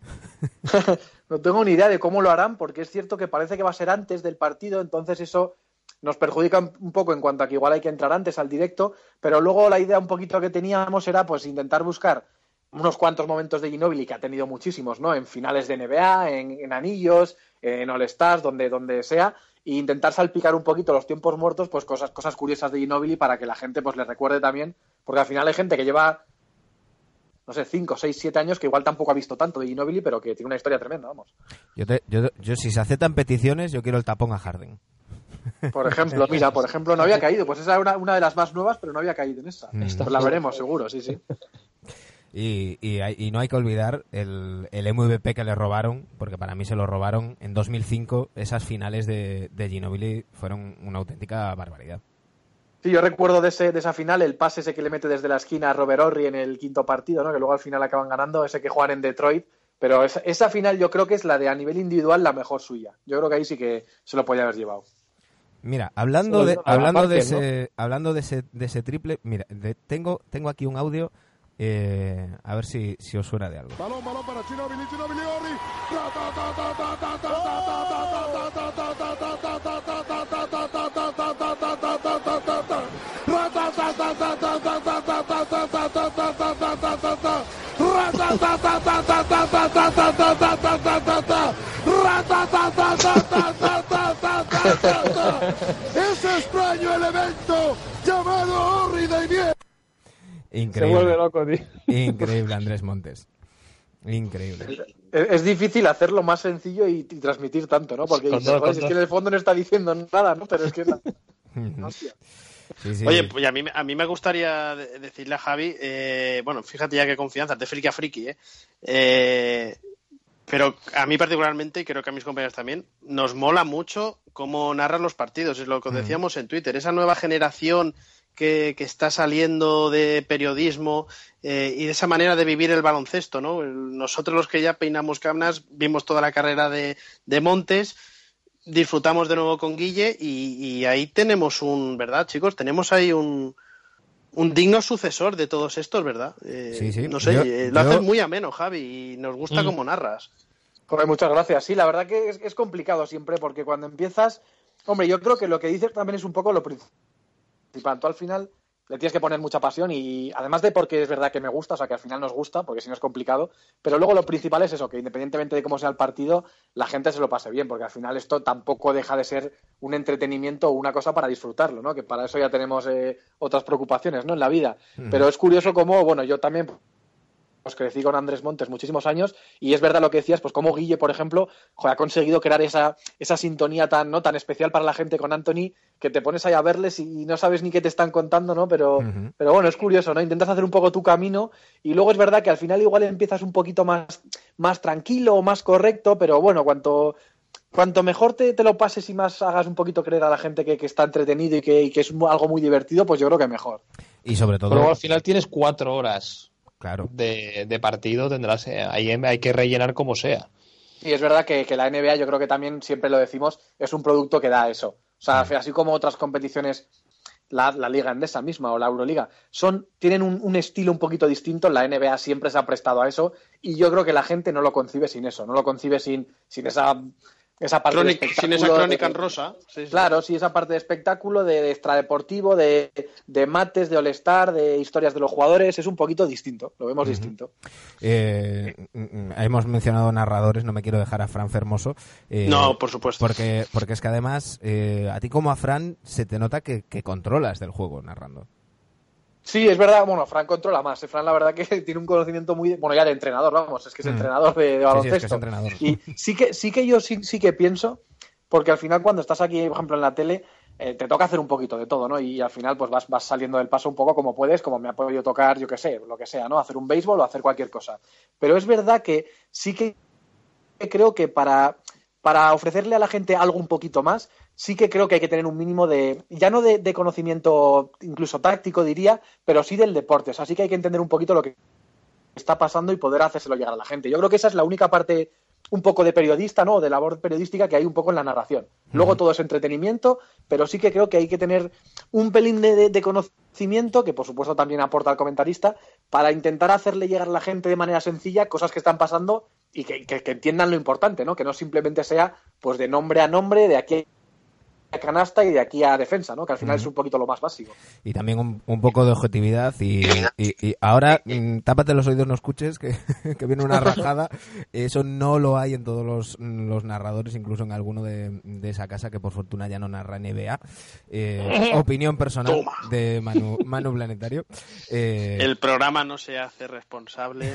*laughs* no tengo ni idea de cómo lo harán, porque es cierto que parece que va a ser antes del partido, entonces eso nos perjudica un poco en cuanto a que igual hay que entrar antes al directo, pero luego la idea un poquito que teníamos era pues intentar buscar unos cuantos momentos de Ginobili, que ha tenido muchísimos, ¿no? En finales de NBA, en, anillos, en All Stars, donde, donde sea, e intentar salpicar un poquito los tiempos muertos, pues cosas, cosas curiosas de Ginobili para que la gente pues le recuerde también, porque al final hay gente que lleva no sé, 5, 6, 7 años que igual tampoco ha visto tanto de Ginobili, pero que tiene una historia tremenda, vamos. Yo, te, yo, yo si se aceptan peticiones, yo quiero el tapón a Harden. Por ejemplo, mira, por ejemplo, no había caído. Pues esa era una, una de las más nuevas, pero no había caído en esa. Mm. Pues la veremos, seguro, sí, sí. Y, y, y, no hay que olvidar el, el, MVP que le robaron, porque para mí se lo robaron en 2005. Esas finales de, de Ginobili fueron una auténtica barbaridad. Sí, yo recuerdo de, ese, de esa final el pase ese que le mete desde la esquina a Robert Horry en el quinto partido, ¿no? que luego al final acaban ganando, ese que juegan en Detroit. Pero esa, esa final yo creo que es la de a nivel individual la mejor suya. Yo creo que ahí sí que se lo podía haber llevado. Mira, hablando de, hablando parte, de ese, ¿no? hablando de ese, de ese triple, mira, de, tengo, tengo aquí un audio, eh, a ver si, si os suena de algo. Balón, balón para Ginobili, Ginobili, Orri. Ese extraño elemento llamado Orri de Increíble. Se vuelve loco, tío. Increíble, Andrés Montes. Increíble. Es, es, difícil hacerlo más sencillo y, y transmitir tanto, ¿no? Porque dices, es que en el fondo no está diciendo nada, ¿no? Pero es que la... *laughs* Sí, sí. Oye, pues a mí, a mí me gustaría decirle a Javi, eh, bueno, fíjate ya qué confianza, de friki a friki, ¿eh? eh pero a mí particularmente, y creo que a mis compañeros también, nos mola mucho cómo narran los partidos. Es lo que decíamos en Twitter. Esa nueva generación que, está saliendo de periodismo eh, y de esa manera de vivir el baloncesto, ¿no? Nosotros los que ya peinamos canas vimos toda la carrera de, Montes, disfrutamos de nuevo con Guille y, ahí tenemos un, ¿verdad, chicos? Tenemos ahí un, un digno sucesor de todos estos, ¿verdad? Eh, sí, sí. No sé, lo haces muy ameno, Javi, y nos gusta mm. como narras. Pues muchas gracias. Sí, la verdad que es, es, complicado siempre porque cuando empiezas, hombre, yo creo que lo que dices también es un poco lo principal. Tú al final le tienes que poner mucha pasión y además de porque es verdad que me gusta, o sea que al final nos gusta, porque si no es complicado, pero luego lo principal es eso, que independientemente de cómo sea el partido, la gente se lo pase bien, porque al final esto tampoco deja de ser un entretenimiento o una cosa para disfrutarlo, ¿no? Que para eso ya tenemos eh, otras preocupaciones, ¿no? En la vida. Pero es curioso cómo, bueno, yo también pues crecí con Andrés Montes muchísimos años y es verdad lo que decías, pues como Guille, por ejemplo, ha conseguido crear esa, esa sintonía tan, ¿no? tan especial para la gente con Anthony que te pones ahí a verles y no sabes ni qué te están contando, ¿no? Pero, pero bueno, es curioso, ¿no? Intentas hacer un poco tu camino y luego es verdad que al final igual empiezas un poquito más, más tranquilo o más correcto, pero bueno, cuanto, cuanto mejor te, te, lo pases y más hagas un poquito creer a la gente que, que está entretenido y que, y que, es algo muy divertido, pues yo creo que mejor. Y sobre todo. Pero al final tienes cuatro horas claro. de, partido, tendrás eh, ahí hay que rellenar como sea. Y es verdad que, la NBA, yo creo que también siempre lo decimos, es un producto que da eso. O sea, así como otras competiciones, la, Liga Endesa misma o la Euroliga, son, tienen un, un, estilo un poquito distinto. La NBA siempre se ha prestado a eso y yo creo que la gente no lo concibe sin eso, no lo concibe sin, sin esa esa parte de sin esa crónica en rosa. Claro, sí, esa parte de espectáculo, de, extradeportivo, de, de, mates, de all de historias de los jugadores, es un poquito distinto, lo vemos distinto. Eh, mm, hemos mencionado narradores, no me quiero dejar a Fran Fermoso. Eh, no, por supuesto. Porque, porque es que además, eh, a ti como a Fran, se te nota que, que controlas del juego narrando. Sí, es verdad, bueno, Fran controla más. Fran, la verdad que *laughs* tiene un conocimiento muy, bueno, ya de entrenador, vamos, es que es mm. entrenador de, baloncesto. Y sí que, sí que yo sí, sí que pienso, porque al final cuando estás aquí, por ejemplo, en la tele, eh, te toca hacer un poquito de todo, ¿no? Y al final, pues vas, vas saliendo del paso un poco como puedes, como me ha podido tocar, yo qué sé, lo que sea, ¿no? Hacer un béisbol o hacer cualquier cosa. Pero es verdad que sí que creo que para, para ofrecerle a la gente algo un poquito más, sí que creo que hay que tener un mínimo de, ya no de, conocimiento incluso táctico diría, pero sí del deporte. O sea, sí que hay que entender un poquito lo que está pasando y poder hacérselo llegar a la gente. Yo creo que esa es la única parte un poco de periodista, ¿no? De labor periodística que hay un poco en la narración. Luego todo es entretenimiento, pero sí que creo que hay que tener un pelín de, conocimiento, que por supuesto también aporta al comentarista, para intentar hacerle llegar a la gente de manera sencilla cosas que están pasando y que, que entiendan lo importante, ¿no? Que no simplemente sea pues de nombre a nombre, de aquí a canasta y de aquí a defensa, ¿no? Que al final es un poquito lo más básico. Y también un, poco de objetividad y, y, ahora mm, tápate los oídos, no escuches, que, *laughs* viene una *laughs* rajada. Eso no lo hay en todos los, narradores, incluso en alguno de, esa casa que por fortuna ya no narra NBA. Eh, opinión personal de Manu, Manu Planetario. Eh, El programa no se hace responsable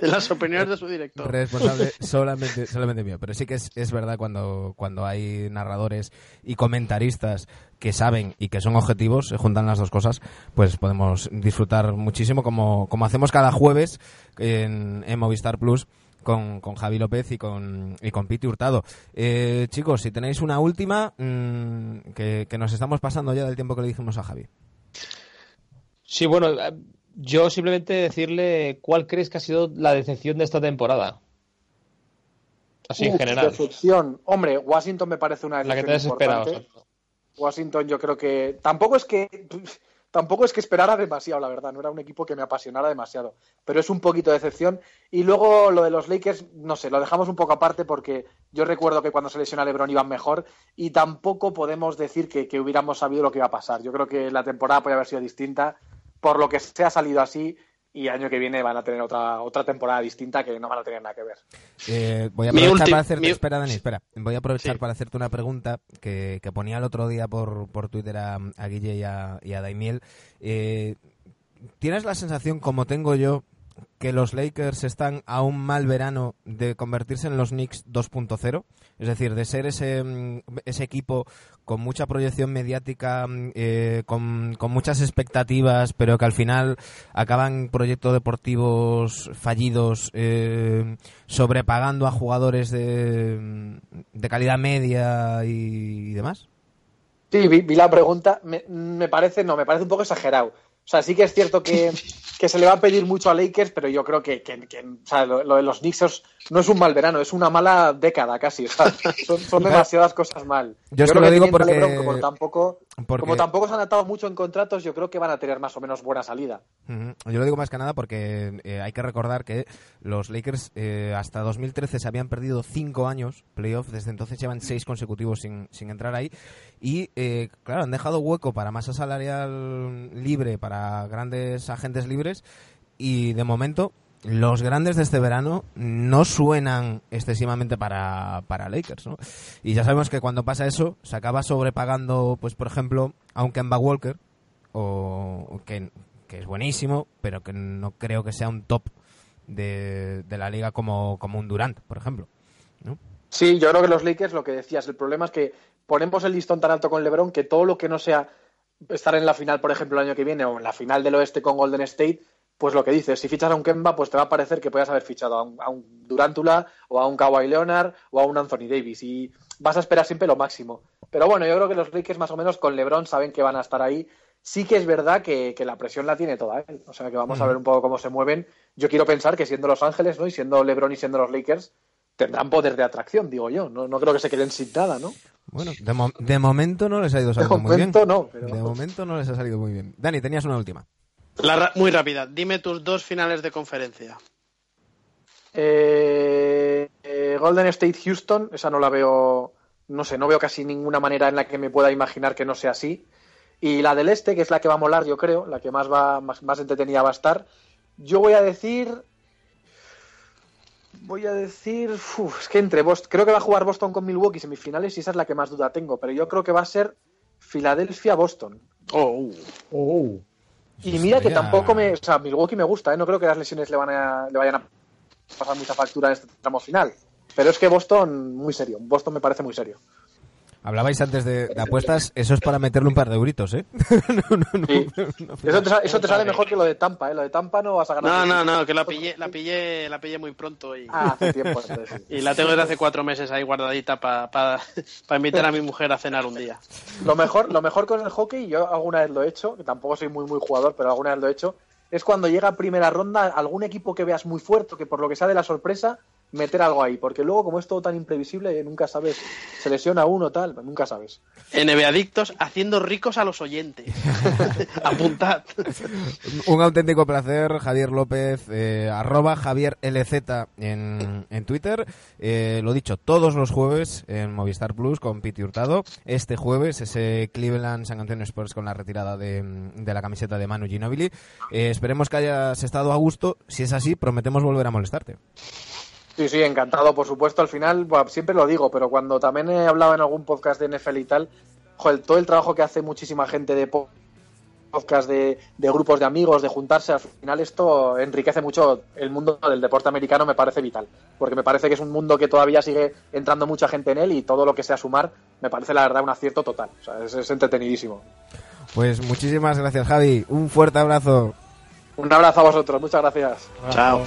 de las opiniones de su director. Responsable solamente, solamente mío, pero sí que es, es verdad cuando, cuando hay narradores y comentaristas que saben y que son objetivos, se juntan las dos cosas, pues podemos disfrutar muchísimo como, como hacemos cada jueves en, Movistar Plus. Con, con, Javi López y con, y con Piti Hurtado. Eh, chicos, si tenéis una última, mm, que, nos estamos pasando ya del tiempo que le dijimos a Javi. Sí, bueno, eh, yo simplemente decirle cuál crees que ha sido la decepción de esta temporada. Así en general. Decepción. Hombre, Washington me parece una. La que te. Washington, yo creo que. Tampoco es que. Tampoco es que esperara demasiado, la verdad. No era un equipo que me apasionara demasiado. Pero es un poquito de decepción. Y luego lo de los Lakers, no sé, lo dejamos un poco aparte porque yo recuerdo que cuando se lesiona LeBron iban mejor. Y tampoco podemos decir que, que hubiéramos sabido lo que iba a pasar. Yo creo que la temporada podría haber sido distinta. Por lo que se ha salido así, y año que viene van a tener otra otra temporada distinta que no van a tener nada que ver. Eh, voy a aprovechar para hacerte, espera Dani, espera, voy a aprovechar para hacerte una pregunta que, que, ponía el otro día por, por Twitter a, a Guille y a, y a Daimiel. Eh, ¿Tienes la sensación, como tengo yo, que los Lakers están a un mal verano de convertirse en los Knicks 2.0, es decir, de ser ese, mm, ese equipo con mucha proyección mediática, mm, eh, con, muchas expectativas, pero que al final acaban proyectos deportivos fallidos, eh, sobrepagando a jugadores de, mm, de calidad media y demás. Sí, vi, la pregunta. Me parece, no, me parece un poco exagerado. O sea, sí que es cierto que, que se le va a pedir mucho a Lakers, pero yo creo que, que- que, lo, lo de los Knicks no es un mal verano, es una mala década casi. o sea, *laughs* son, son demasiadas cosas mal. Yo es que creo lo digo porque- LeBron, como tampoco, porque- como tampoco se han atado mucho en contratos, yo creo que van a tener más o menos buena salida. Yo lo digo más que nada porque eh, hay que recordar que los Lakers eh, hasta 2013 se habían perdido cinco años playoff, desde entonces llevan seis consecutivos sin, sin entrar ahí y eh, claro, han dejado hueco para masa salarial libre, para grandes agentes libres y de momento los grandes de este verano no suenan excesivamente para, para Lakers, ¿no? Y ya sabemos que cuando pasa eso se acaba sobrepagando, pues por ejemplo, a un Kemba Walker o que, que es buenísimo, pero que no creo que sea un top de, de la liga como, como un Durant, por ejemplo. Sí, yo creo que los Lakers, lo que decías, el problema es que ponemos el listón tan alto con LeBron que todo lo que no sea estar en la final, por ejemplo, el año que viene o en la final del oeste con Golden State, pues lo que dices, si fichas a un Kemba, pues te va a parecer que puedas haber fichado a un, a un Durantula o a un Kawhi Leonard o a un Anthony Davis y vas a esperar siempre lo máximo. Pero bueno, yo creo que los Lakers más o menos con LeBron saben que van a estar ahí. Sí que es verdad que, que la presión la tiene toda él. O sea que vamos a ver un poco cómo se mueven. Yo quiero pensar que siendo Los Ángeles, ¿no? Y siendo LeBron y siendo los Lakers, tendrán poder de atracción, digo yo. No, no creo que se queden sin nada, ¿no? Bueno, de, mo- de momento no les ha ido saliendo muy bien. momento no, pero- De momento no les ha salido muy bien. Dani, tenías una última. La ra- muy rápida. Dime tus dos finales de conferencia. Eh, eh, Golden State Houston, esa no la veo, no sé, no veo casi ninguna manera en la que me pueda imaginar que no sea así. Y la del este, que es la que va a molar, yo creo, la que más va, más, más entretenida va a estar. Yo voy a decir. Voy a decir. uf, es que entre Boston. Creo que va a jugar Boston con Milwaukee semifinales y esa es la que más duda tengo. Pero yo creo que va a ser Filadelfia-Boston. Oh, Oh. Y mira que tampoco me. O sea, Milwaukee me gusta, ¿eh? No creo que las lesiones le, van a, le vayan a pasar mucha factura en este tramo final. Pero es que Boston, muy serio. Boston me parece muy serio. Hablabais antes de, de apuestas, eso es para meterle un par de euritos, ¿eh? *laughs* no, no, no, Sí. no, Eso te, eso te sale mejor que lo de Tampa, ¿eh? Lo de Tampa no vas a ganar. No, no, no, que la pillé, la pillé, la pillé muy pronto y, Ah, hace tiempo. *laughs* entonces sí. y la tengo desde hace cuatro meses ahí guardadita para invitar a mi mujer a cenar un día. Lo mejor, lo mejor con el hockey, yo alguna vez lo he hecho, que tampoco soy muy muy jugador, pero alguna vez lo he hecho, es cuando llega a primera ronda algún equipo que veas muy fuerte, que por lo que sea de la sorpresa, meter algo ahí. Porque luego, como es todo tan imprevisible, eh, nunca sabes, se lesiona uno tal, nunca sabes. NBA Adictos haciendo ricos a los oyentes. *laughs* *laughs* Apuntad. Un auténtico placer, Javier López, eh, arroba Javier LZ en, en Twitter. Eh, lo dicho, todos los jueves en Movistar Plus con Piti Hurtado. Este jueves ese Cleveland San Antonio Spurs con la retirada de, de la camiseta de Manu Ginobili. Eh, esperemos que hayas estado a gusto. Si es así, prometemos volver a molestarte. Sí, sí, encantado, por supuesto. Al final, buah, siempre lo digo, pero cuando también he hablado en algún podcast de NFL y tal, joder, todo el trabajo que hace muchísima gente de po- podcast, de, de grupos de amigos, de juntarse, al final esto enriquece mucho el mundo del deporte americano, me parece vital. Porque me parece que es un mundo que todavía sigue entrando mucha gente en él y todo lo que sea sumar, me parece la verdad un acierto total. O sea, es, es entretenidísimo. Pues muchísimas gracias, Javi. Un fuerte abrazo. Un abrazo a vosotros, muchas gracias. Chao.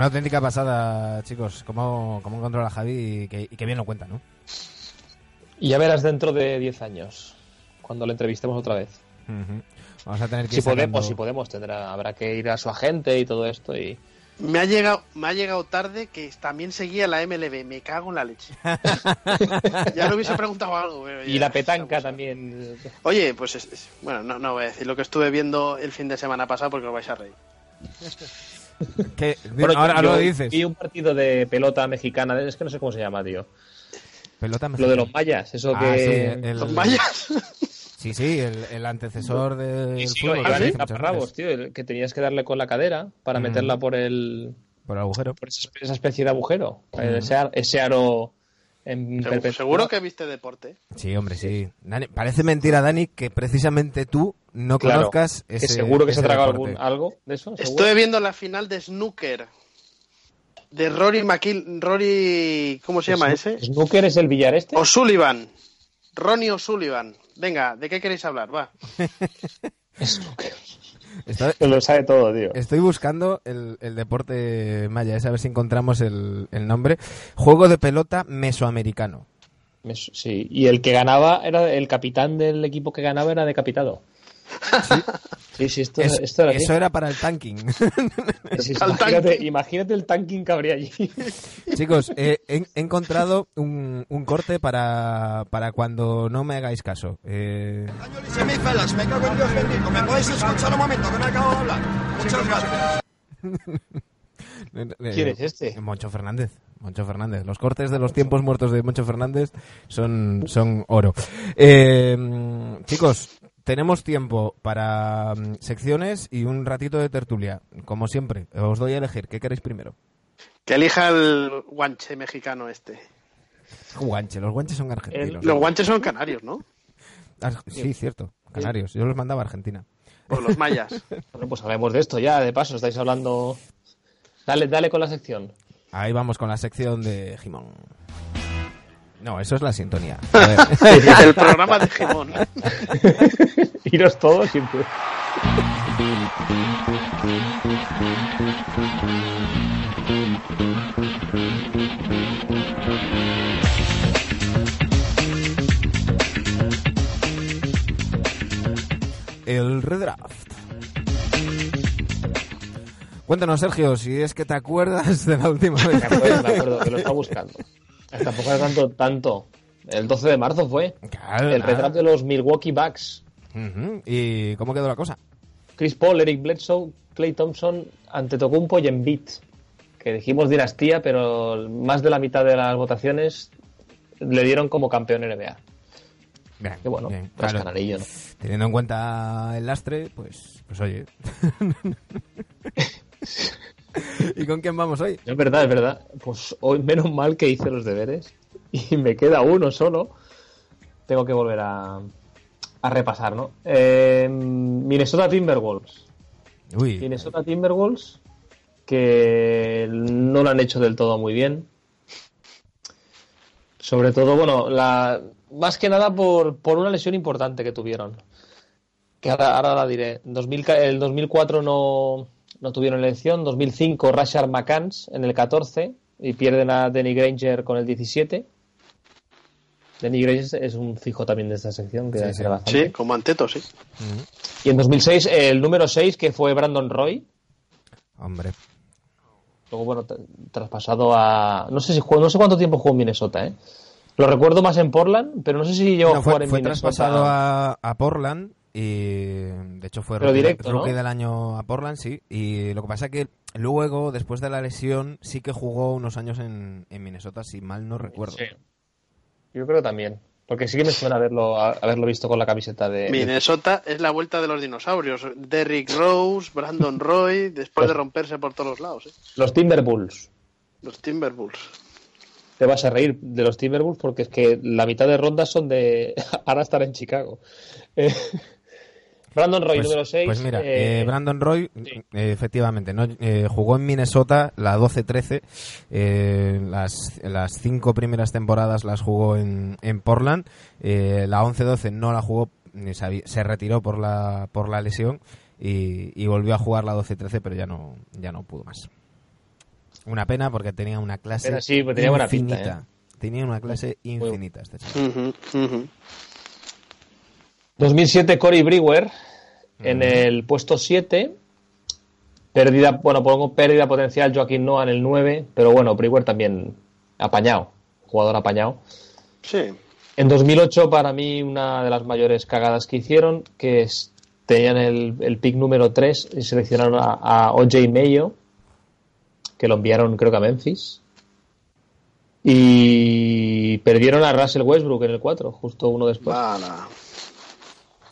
Una auténtica pasada, chicos. ¿Cómo, cómo controla a Javi y que, y que bien lo cuenta, ¿no? Y ya verás dentro de 10 años, cuando le entrevistemos otra vez. Ujú. Vamos a tener que Si sacando- podemos, si podemos, tendrá, habrá que ir a su agente y todo esto. y Me ha llegado, me ha llegado tarde que también seguía la MLB. Me cago en la leche. *laughs* ya le hubiese preguntado algo. pero Y ya la petanca también. Oye, pues es- es- bueno, no, no voy a decir lo que estuve viendo el fin de semana pasado porque os vais a reír. *laughs* Que- Bueno, ahora yo lo dices. Vi un partido de pelota mexicana, es que no sé cómo se llama, tío. Pelota Lo de los mayas, eso Ah, que. sí, el- Los mayas. Sí, sí, el, el antecesor del Y sí, fútbol. taparrabos, veces, tío, el que tenías que darle con la cadera para Mm. meterla por el Por el agujero. por esa, especie de agujero, Mm. ese, ar- ese aro en Seguro, que viste deporte. Sí, hombre, sí. Dani- parece mentira, Dani, que precisamente tú no Claro, conozcas que ese seguro que se ha tragado algún, algo de eso. seguro. Estoy viendo la final de snooker de Rory McIl Rory ¿cómo se llama ese? ¿Snooker es el billar este? O'Sullivan. Ronnie O'Sullivan. Venga, ¿de qué queréis hablar? Va. *laughs* Snooker. Lo sabe todo, tío. estoy buscando el, el deporte maya, es a ver si encontramos el, el nombre. Juego de pelota mesoamericano. Sí, y el que ganaba era el capitán del equipo que ganaba era decapitado. Sí, sí, esto, Es- esto era eso era para el tanking. *laughs* Sí, sí, Al imagínate, tanking. imagínate el tanking que habría allí. *laughs* Chicos, eh, he, he encontrado un, un corte para, para cuando no me hagáis caso. Eh, Español y semifelas, me cago en Dios bendito. ¿Me podéis escuchar un momento que no acabo de hablar? Muchas gracias. *laughs* eh, ¿Quién es este? Moncho Fernández. Moncho Fernández. Los cortes de los tiempos muertos de Moncho Fernández son, son oro. Eh, chicos, tenemos tiempo para mm, secciones y un ratito de tertulia. Como siempre, os doy a elegir. ¿Qué queréis primero? Que elija el guanche mexicano este. Guanche. Los guanches son argentinos. Los guanches son canarios, ¿no? Ah, sí, cierto. Canarios. Yo los mandaba a Argentina. O los mayas. *laughs* Bueno, pues hablemos de esto ya, de paso, estáis hablando... Dale, dale con la sección. Ahí vamos con la sección de Jimón. No, eso es la sintonía. *laughs* El programa de Gemón. *laughs* Iros todos siempre. el redraft. Cuéntanos, Sergio, si es que te acuerdas de la última vez. Me acuerdo, me acuerdo, que lo está buscando. Tampoco era tanto, tanto. El 12 de marzo fue. Claro, El retrato de los Milwaukee Bucks. ¿Y cómo quedó la cosa? Chris Paul, Eric Bledsoe, Clay Thompson, Antetokounmpo y Embiid. Que dijimos dinastía, pero más de la mitad de las votaciones le dieron como campeón NBA. Bien, Que bueno, bien, claro. canalillo, ¿no? Teniendo en cuenta el lastre, pues, pues oye. *laughs* ¿Y con quién vamos hoy? Es verdad, es verdad. Pues hoy menos mal que hice los deberes y *laughs* me queda uno solo. Tengo que volver a, a repasar, ¿no? Eh, Minnesota Timberwolves. Uy, Minnesota Timberwolves que no lo han hecho del todo muy bien. Sobre todo, bueno, la, más que nada por, por una lesión importante que tuvieron. Que ahora, ahora la diré. En 2000 ca- el 2004 no, no tuvieron elección. 2005 Rashard McCanns en el 14 y pierden a Denny Granger con el 17. Denny Granger es un fijo también de esta sección. Que Sí, sí. bastante. Sí, como Anteto, sí. Y en 2006 el número 6 que fue Brandon Roy. hombre. Luego, bueno, tra- traspasado a. No sé si jugó, no sé cuánto tiempo jugó en Minnesota, ¿eh? Lo recuerdo más en Portland, pero no sé si llegó No, a jugar fue, en fue Minnesota. traspasado a, a Portland y de hecho fue rookie, directo, rookie ¿no? del año a Portland, sí. Y lo que pasa es que luego, después de la lesión, sí que jugó unos años en, en Minnesota, si mal no recuerdo. Sí. Yo creo también. Porque sí que me suena haberlo, a- haberlo visto con la camiseta de. Minnesota es la vuelta de los dinosaurios. Derrick Rose, Brandon Roy, después de romperse por todos los lados. ¿eh? Los Timberwolves. Los Timberwolves. Te vas a reír de los Timberwolves porque es que la mitad de rondas son de. *laughs* Ahora estar en Chicago. Eh, Brandon Roy, Pues, número 6. pues mira, eh, Brandon Roy, eh, efectivamente, no, eh, jugó en Minnesota la 12-13. eh, las, las cinco primeras temporadas las jugó en, en Portland. eh, la 11-12 no la jugó, se retiró por la, por la lesión y, y volvió a jugar la 12-13, pero ya no, ya no pudo más. Una pena porque tenía una clase Pero sí, pues tenía buena pinta, infinita. Tenía una clase infinita este chaval. Ujú, ujú. 2007 Corey Brewer en el puesto 7. Pérdida, bueno, pongo pérdida potencial Joaquín Noah en el 9, pero bueno, Brewer también apañado, jugador apañado. Sí. En 2008 para mí una de las mayores cagadas que hicieron, que es, tenían el, el pick número 3 y seleccionaron a, a OJ Mayo, que lo enviaron creo que a Memphis. Y perdieron a Russell Westbrook en el 4, justo uno después.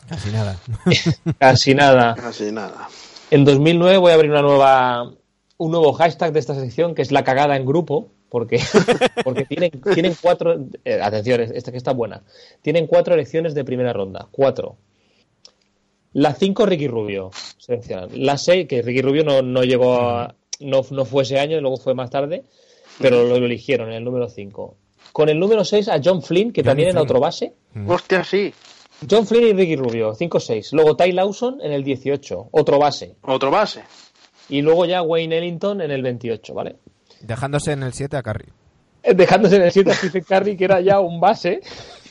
Casi nada. *laughs* Casi nada. Casi nada. En 2009 voy a abrir una nueva, un nuevo hashtag de esta sección que es la cagada en grupo, porque, *laughs* porque tienen, tienen cuatro, eh, atención, esta que está buena, tienen cuatro elecciones de primera ronda, cuatro. La 5 Ricky Rubio, seleccionan. La 6, que Ricky Rubio no, no llegó a, no, no fue ese año, luego fue más tarde, pero lo eligieron en el número 5. Con el número 6 a John Flynn, que también era Flynn. otro base. Hostia, sí. John Flynn y Ricky Rubio, 5-6. Luego Ty Lawson en el 18, otro base. Otro base. Y luego ya Wayne Ellington en el 28, ¿vale? Dejándose en el 7 a Curry. Eh, Dejándose en el 7 a Stephen Curry, que era ya un base.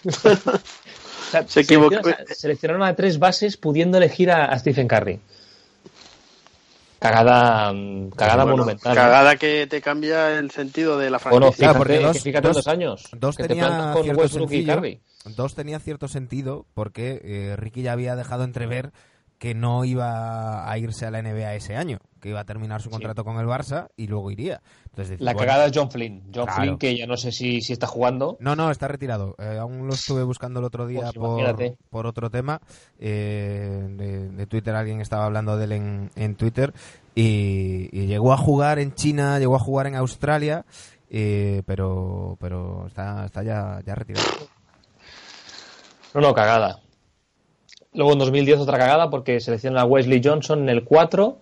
O *laughs* sea, Se a- Seleccionaron a tres bases pudiendo elegir a, a Stephen Curry. Cagada, mm, cagada Bueno, monumental. ¿no? Cagada que te cambia el sentido de la Bueno, franquicia. fíjate, Claro, porque que dos- fíjate en dos- dos años. Dos que te tenía plantas con Westbrook y sencillo, Curry. Dos tenía cierto sentido porque eh, Ricky ya había dejado entrever que no iba a irse a la NBA ese año, que iba a terminar su contrato con el Barça y luego iría. Entonces, La bueno, cagada es John Flynn. John Claro. Flynn, que ya no sé si, si está jugando. No, no, está retirado. Eh, aún lo estuve buscando el otro día Pues por, por otro tema. Eh, de, de Twitter, alguien estaba hablando de él en, en Twitter. Y, y llegó a jugar en China, llegó a jugar en Australia. eh, pero pero está, está ya, ya retirado. No, no, cagada. Luego en 2010 otra cagada porque seleccionan a Wesley Johnson en el 4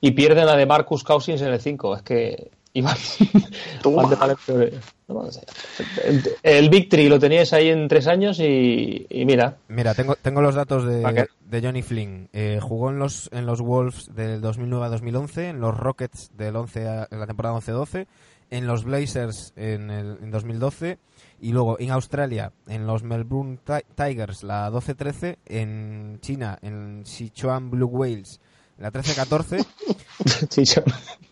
y pierden a de Marcus Cousins en el 5. Es que iban, *laughs* van de mal en peor. No, no sé. el, el Victory lo teníais ahí en tres años y, y mira, Mira, tengo, tengo los datos ¿Pa' de, de Johnny Flynn. Eh, jugó en los, en los Wolves del 2009 a 2011, en los Rockets del 11 a- en la temporada 11-12, en los Blazers en, el, en 2012 y luego en Australia en los Melbourne Ti- Tigers la 12-13, en China en Sichuan Blue Whales la 13-14 Chicho.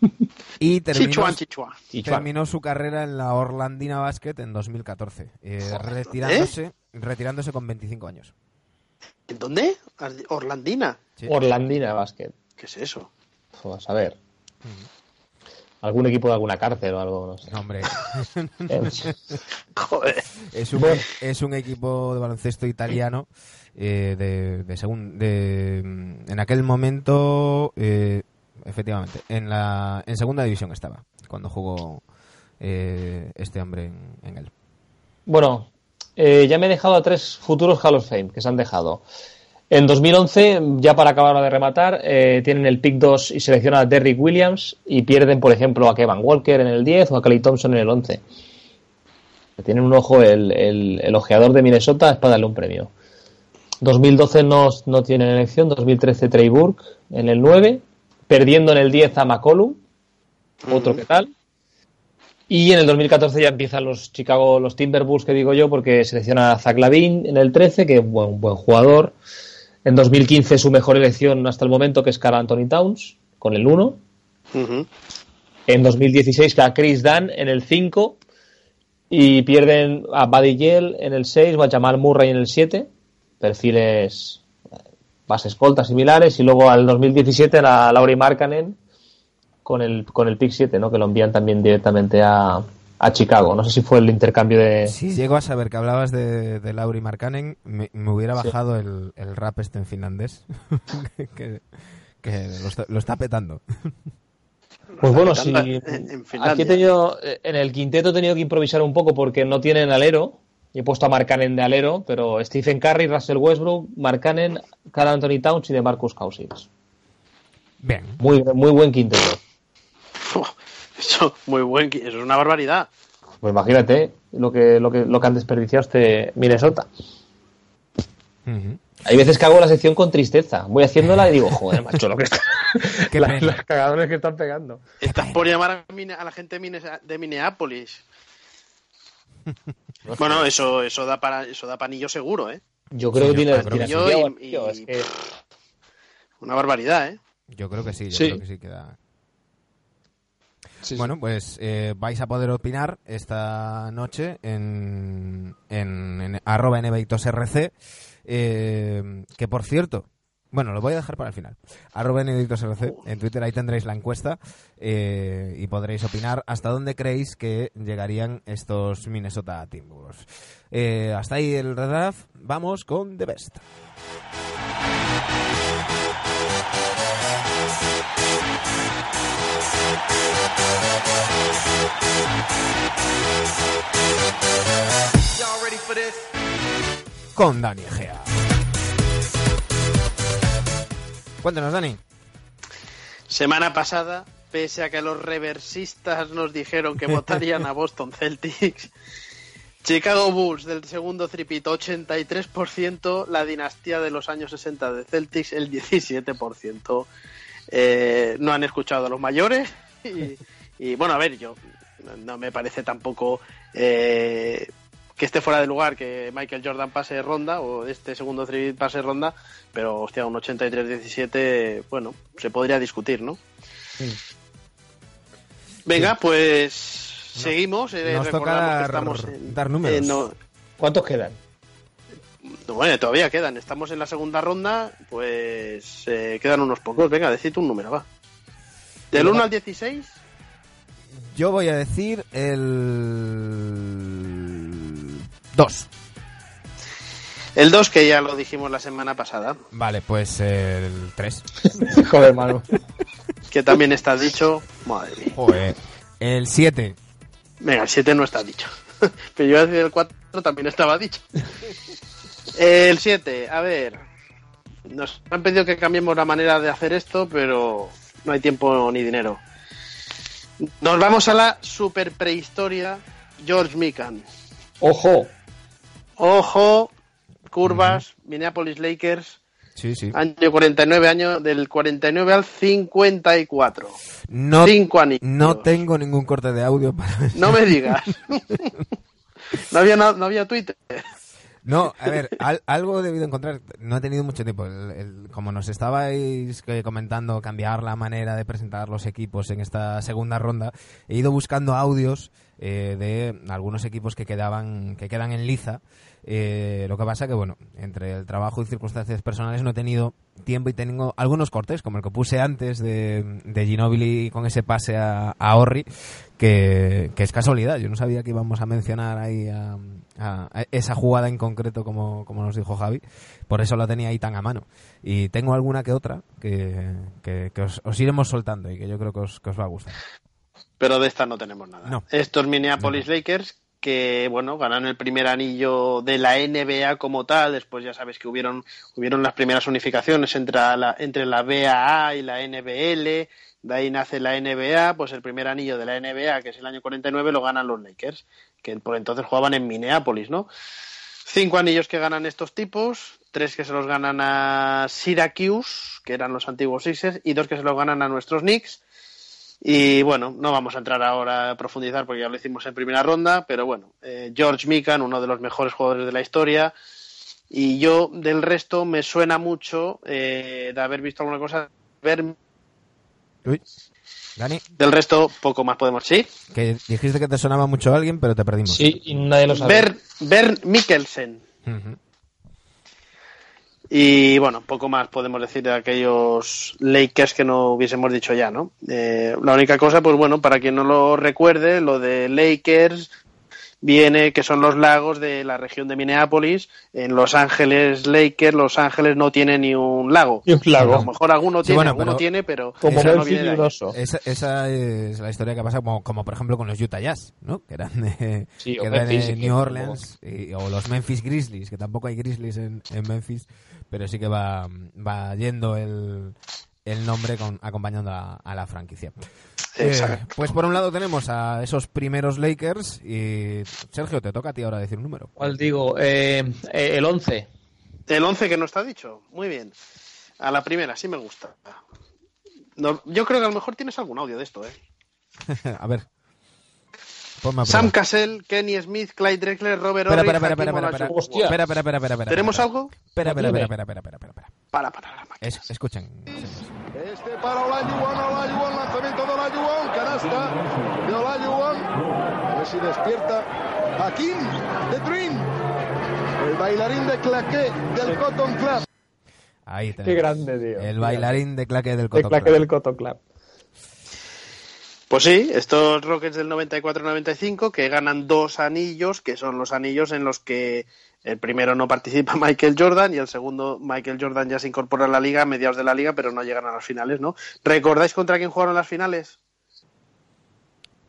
*laughs* y terminó, Chichuan, chichuan. Terminó su carrera en la Orlandina Basket en 2014, eh, retirándose, retirándose con 25 años. ¿En dónde? Orlandina. Sí. Orlandina Basket. ¿Qué es eso? Pues a ver. Algún equipo de alguna cárcel o algo, no sé. No, hombre, *laughs* Joder. Es un, es un equipo de baloncesto italiano eh, de, de, segun- de, mm, en aquel momento eh, efectivamente en la en segunda división estaba cuando jugó eh, este hombre en, en él Bueno, eh, ya me he dejado a tres futuros Hall of Fame que se han dejado. En 2011, ya para acabar de rematar, eh, tienen el pick 2 y seleccionan a Derrick Williams y pierden, por ejemplo, a Kevin Walker en el 10 o a Clay Thompson en el 11. Tienen un ojo, el, el, el ojeador de Minnesota es para darle un premio. 2012 no, no tienen elección, 2013 Trey Burke en el 9, perdiendo en el 10 a McCollum, otro que tal. Y en el 2014 ya empiezan los Chicago, los Timberwolves, que digo yo, porque selecciona a Zach Lavin en el 13, que es buen, buen jugador. En 2015 su mejor elección hasta el momento, que es Carl Anthony Towns, con el 1. Ujú. En 2016 que a Chris Dunn en el 5. Y pierden a Buddy Yell en el 6 o a Jamal Murray en el 7. Perfiles eh, base escoltas similares. Y luego al 2017 a Laurie Markkanen con el, con el pick 7, ¿no? que lo envían también directamente a, a Chicago. No sé si fue el intercambio de... si llego a saber que hablabas de, de Lauri Markkanen me, me hubiera bajado el, el rap este en finlandés *laughs* que, que lo, está, lo está petando Pues bueno, Está si aquí he tenido, eh, en el quinteto he tenido que improvisar un poco porque no tienen alero. Y he puesto a Markkanen de alero, pero Stephen Curry, Russell Westbrook, Markkanen, Carl Anthony Towns y de Marcus Cousins. bien Muy, muy buen quinteto. *laughs* Eso, muy buen. Eso es una barbaridad. Pues imagínate lo que, lo que, lo que han desperdiciado este Minnesota. Hay veces que hago la sección con tristeza. Voy haciéndola y digo, joder, *laughs* macho, lo que está... *laughs* Qué la- pena. las cagadones que están pegando. Estás por llamar a, la gente de Minneapolis. *laughs* Bueno, eso, eso da para eso da panillo seguro, ¿eh? Yo creo Sí, que tiene, tiene Y- y- es que- Una barbaridad, ¿eh? yo creo que sí yo Sí. creo que sí queda Bueno, pues eh, vais a poder opinar esta noche en, en, en arroba nbitosrc. Eh, que por cierto, Bueno, lo voy a dejar para el final. Arroba Benedictos RC. En Twitter ahí tendréis la encuesta eh, y podréis opinar hasta dónde creéis que llegarían estos Minnesota Timberwolves. Hasta ahí el draft. Vamos con The Best. Con Dani Egea. Cuéntanos, Dani. Semana pasada, pese a que los reversistas nos dijeron que votarían a *laughs* Boston Celtics, Chicago Bulls del segundo tripito 83%, la dinastía de los años 60 de Celtics el 17%. Eh, no han escuchado a los mayores y, y, bueno, a ver, yo no me parece tampoco eh, que esté fuera de lugar que Michael Jordan pase ronda o este segundo tripit pase ronda, pero hostia, un 83-17, bueno, se podría discutir, ¿no? Venga, pues seguimos. eh, Nos toca recordamos que dar, estamos en- dar números. en no- ¿Cuántos quedan? No, bueno, todavía quedan. Estamos en la segunda ronda, pues eh, quedan unos pocos. Venga, decid un número, va. Del 1 al 16, Yo voy a decir el 2. el 2 que ya lo dijimos la semana pasada, Vale, pues el 3. *laughs* Joder, Manu. que también está dicho. Madre mía. Joder. El 7. Venga, el 7 no está dicho. *laughs* Pero yo iba a decir el 4 también estaba dicho. El 7, a ver. Nos han pedido que cambiemos la manera de hacer esto, pero no hay tiempo ni dinero. Nos vamos a la super prehistoria George Mikan. Ojo. Ojo, curvas, Minneapolis Lakers, Sí, sí. año 49, año del 49 al 54. No, Cinco no tengo ningún corte de audio para... No me digas. *laughs* *laughs* no, había no había Twitter. No, a ver, al- algo he debido encontrar. No he tenido mucho tiempo. El- el- como nos estabais eh, comentando, cambiar la manera de presentar los equipos en esta segunda ronda, he ido buscando audios eh, de algunos equipos que quedaban que quedan en liza. Eh, lo que pasa que, bueno, entre el trabajo y circunstancias personales no he tenido tiempo y tengo algunos cortes, como el que puse antes de, de Ginobili con ese pase a, a Orri, que, que es casualidad. Yo no sabía que íbamos a mencionar ahí a, a- a esa jugada en concreto, como, como nos dijo Javi. Por eso la tenía ahí tan a mano. Y tengo alguna que otra que, que, que os, os iremos soltando y que yo creo que os, que os va a gustar. Pero de esta no tenemos nada. No. Estos Minneapolis Lakers que, bueno, ganaron el primer anillo de la NBA como tal. Después ya sabes que hubieron, hubieron las primeras unificaciones entre la, entre la BAA y la NBL. De ahí nace la NBA, pues el primer anillo de la NBA, que es el año 49, lo ganan los Lakers, que por entonces jugaban en Minneapolis, ¿no? Cinco anillos que ganan estos tipos, tres que se los ganan a Syracuse, que eran los antiguos Sixers, y dos que se los ganan a nuestros Knicks. Y bueno, no vamos a entrar ahora a profundizar porque ya lo hicimos en primera ronda, pero bueno, eh, George Mikan, uno de los mejores jugadores de la historia, y yo del resto me suena mucho eh, de haber visto alguna cosa, ver Uy, Dani, del resto poco más podemos, ¿sí? que dijiste que te sonaba mucho a alguien, pero te perdimos. Sí, y nadie lo sabe. Ver, Bernd Mikkelsen. Ujú. Y bueno, poco más podemos decir de aquellos Lakers que no hubiésemos dicho ya, ¿no? Eh, la única cosa, pues bueno, para quien no lo recuerde, lo de Lakers viene que son los lagos de la región de Minneapolis. En Los Ángeles Lakers, Los Ángeles no tiene ni un lago. Ni un lago. A lo mejor alguno Sí, tiene, bueno, alguno pero- tiene, pero Como esa no Memphis viene de ahí. Grosso. Esa, esa es la historia que pasa como, como por ejemplo con los Utah Jazz, ¿no? Que eran de, Sí, o que eran Memphis, de que New Orleans y- o los Memphis Grizzlies, que tampoco hay Grizzlies en, en Memphis, pero sí que va, va yendo el, el nombre con, acompañando a, a la franquicia. Eh, pues por un lado tenemos a esos primeros Lakers y Sergio, te toca a ti ahora decir un número. ¿Cuál digo? Eh, eh, el 11. El 11 que no está dicho. Muy bien. A la primera, sí me gusta. No, yo creo que a lo mejor tienes algún audio de esto, ¿eh? *laughs* a ver. Sam. Cassell, Kenny Smith, Clyde Drexler, Robert Horry, espera, espera, espera, espera, espera, espera, espera, espera, espera, ¿Tenemos algo? Espera, espera, espera, espera, espera, espera, espera. Para, para la máquina. Es- escuchen. Este para Olajuwon, Olajuwon, lanzamiento de Olajuwon, canasta de Olajuwon. A ver si despierta. Hakim, de Dream. El bailarín de claqué del Cotton Club. Ahí Qué tenemos. grande, tío. El Qué bailarín de claque del claque Club. del Coto Club. Pues sí, estos Rockets del 94-95 que ganan dos anillos, que son los anillos en los que el primero no participa *laughs* Michael Jordan y el segundo Michael Jordan ya se incorpora a la liga a mediados de la liga, pero no llegan a las finales, ¿no? ¿Recordáis contra quién jugaron las finales?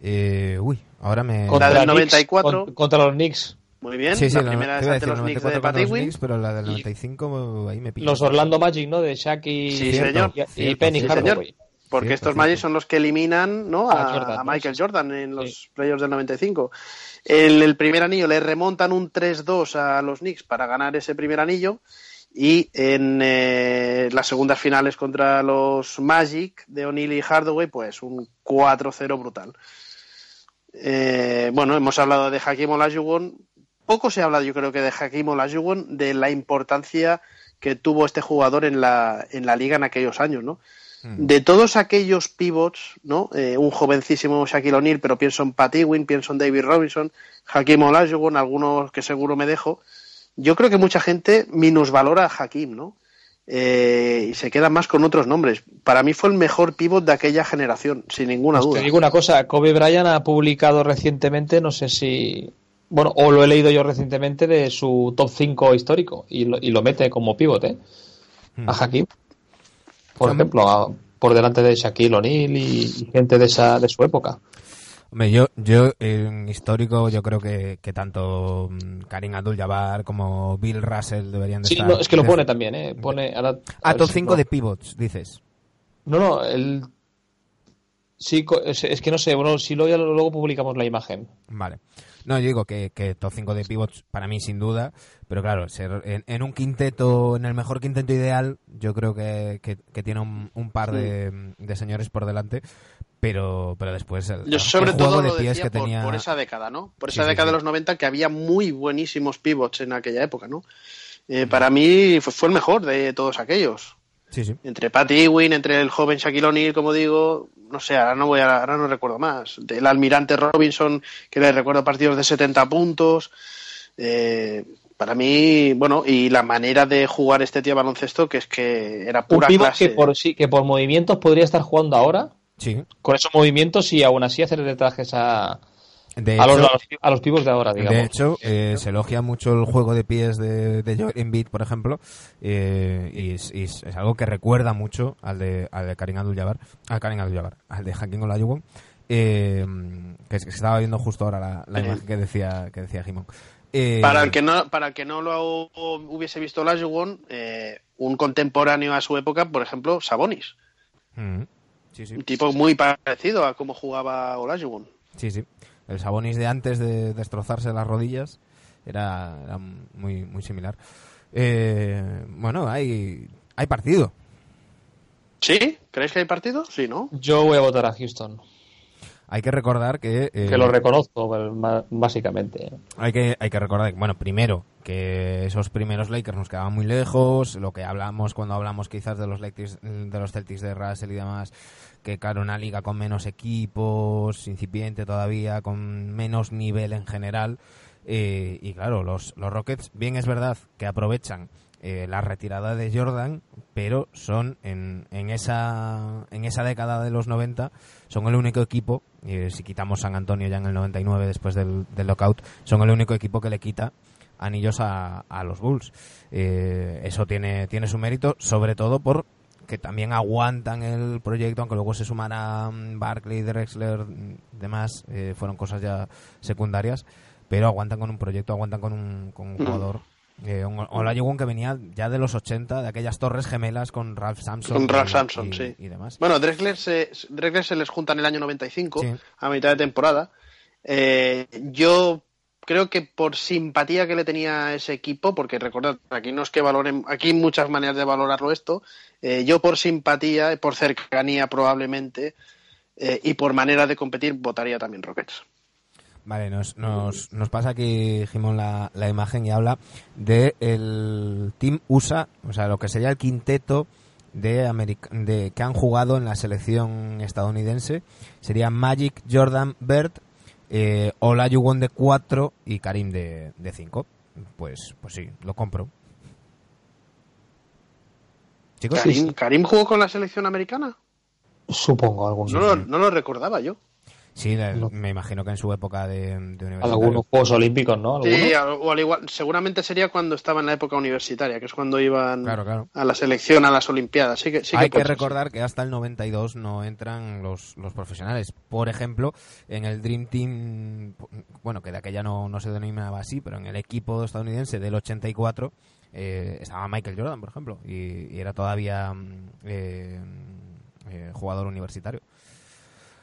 Eh, uy, ahora me... Contra- del Knicks, 94. con- contra los Knicks. Muy bien, Sí, sí, la primera es ante los Knicks 94 de Win. Knicks, pero la del 95 ahí me pilla. Los Orlando Magic, ¿no? De Shaq y, Sí, Cierto. señor. y, y Cierto, Penny sí, Hardaway. Porque estos. Magic son los que eliminan ¿no? A a, Jordan. Michael Sí. Jordan en los playoffs del 95. El, el primer anillo le remontan un 3-2 a los Knicks para ganar ese primer anillo. Y en eh, las segundas finales contra los Magic de O'Neill y Hardaway, pues un 4-0 brutal. Eh, bueno, hemos hablado de Hakim Olajuwon. Poco se ha hablado, yo creo que de Hakim Olajuwon, de la importancia que tuvo este jugador en la, en la liga en aquellos años, ¿no? Mm. De todos aquellos pivots, ¿no? Eh, un jovencísimo Shaquille O'Neal, pero pienso en Pat Ewing, pienso en David Robinson, Hakim Olajuwon, algunos que seguro me dejo. Yo creo que mucha gente minusvalora a Hakim, ¿no? Eh, y se queda más con otros nombres. Para mí fue el mejor pivot de aquella generación, sin ninguna Pues duda. te digo una cosa, Kobe Bryant ha publicado recientemente, no sé si, bueno, o lo he leído yo recientemente de su top 5 histórico y lo, y lo mete como pivote Mm. a Hakim, por Sí, ejemplo, a- por delante de Shaquille O'Neal y, y gente de esa de su época. Hombre, yo, yo en histórico, yo creo que, que tanto mm, Karim Abdul-Jabbar como Bill Russell deberían de Sí, estar. no, es que lo de- pone también, ¿eh? Pone, ahora- a Ah, ver top si 5 no- de pivots, dices. No, no, el... Sí, co- es, es que no sé, bueno, si luego, luego publicamos la imagen. Vale. No, yo digo que, que top 5 de pivots para mí sin duda, pero claro, ser en, en un quinteto, en el mejor quinteto ideal, yo creo que, que- que tiene un, un par de, de señores por delante, pero, pero después el, Yo sobre el todo de lo pies decía que por, tenía... por esa década, ¿no? Por esa sí, década sí. de los 90 que había muy buenísimos pivots en aquella época, ¿no? Eh, para mí fue, fue el mejor de todos aquellos. Sí, sí. Entre Pat Ewing, entre el joven Shaquille O'Neal, como digo, no sé, ahora no voy a, ahora no recuerdo más. Del almirante Robinson, que le recuerdo partidos de 70 puntos. Eh, para mí, bueno, y la manera de jugar este tío a baloncesto, que es que era pura clase. que por, sí, que por movimientos podría estar jugando ahora, Sí. con esos movimientos y aún así hacerle trajes a, De a, los, hecho, a, los, a los pibos de ahora, digamos. De hecho, eh, se elogia mucho el juego de pies de, de Joel Embiid, por ejemplo, eh, y, es, y es- es algo que recuerda mucho al de, al de Karim Abdul-Jabbar, a Karim Abdul-Jabbar, al de Hakim Olajuwon, eh, que, que estaba viendo justo ahora la, la imagen que decía que decía Jimón. Eh, Para el que no, para el que no lo hubiese visto Olajuwon, eh, un contemporáneo a su época, por ejemplo, Sabonis. mm, sí, sí, Un tipo muy parecido a cómo jugaba Olajuwon. sí, sí. El Sabonis de antes de destrozarse las rodillas era, era muy, muy similar. Eh, bueno, hay, hay partido. ¿Sí? ¿Creéis que hay partido? Sí, ¿no? Yo voy a votar a Houston, Hay que recordar que... eh, que lo reconozco, básicamente. Hay que, hay que recordar, bueno, primero, que esos primeros Lakers nos quedaban muy lejos, lo que hablamos cuando hablamos quizás de los Lakers, de los Celtics de Russell y demás, que claro, una liga con menos equipos, incipiente todavía, con menos nivel en general, eh, y claro, los, los Rockets, bien es verdad que aprovechan eh, la retirada de Jordan, pero son en, en, esa, en esa década de los 90, son el único equipo, eh, si quitamos San Antonio ya en el 99 después del, del lockout, son el único equipo que le quita anillos a, a los Bulls. Eh, eso tiene, tiene su mérito, sobre todo por que también aguantan el proyecto, aunque luego se sumarán Barkley, Drexler, mm, demás, eh, fueron cosas ya secundarias, pero aguantan con un proyecto, aguantan con un, con un Mm. jugador. Eh, un Olajuwon que venía ya de los 80, de aquellas torres gemelas con Ralph Sampson. Con Ralph y- Sampson, y- sí. Y demás. Bueno, Drexler se, Drexler se les junta en el año 95, Sí. a mitad de temporada. Eh, yo creo que por simpatía que le tenía ese equipo, porque recordad, aquí no es que valoren, aquí hay muchas maneras de valorarlo esto, eh, yo por simpatía, por cercanía probablemente, eh, y por manera de competir, votaría también Rockets. Vale, nos, nos, nos pasa aquí, Jimón, la, la imagen y habla de el Team USA, o sea, lo que sería el quinteto de, Ameri- de que han jugado en la selección estadounidense. Sería Magic, Jordan, Bird, eh, Olajuwon de 4 y Karim de 5. Pues, pues sí, lo compro. Chicos, Karim, Karim jugó con la selección americana. Supongo, algún No lo, no lo recordaba yo. Sí, la- No. me imagino que en su época de, de algunos Juegos Olímpicos, ¿no? ¿Alguno? Sí, o al igual, seguramente sería cuando estaba en la época universitaria, que es cuando iban Claro, claro. a la selección, a las Olimpiadas. Sí que, sí Hay que recordar que hasta el 92 no entran los, los profesionales. Por ejemplo, en el Dream Team, bueno, que de aquella no, no se denominaba así, pero en el equipo estadounidense del 84 eh, estaba Michael Jordan, por ejemplo, y, y era todavía mm, eh, eh, jugador universitario.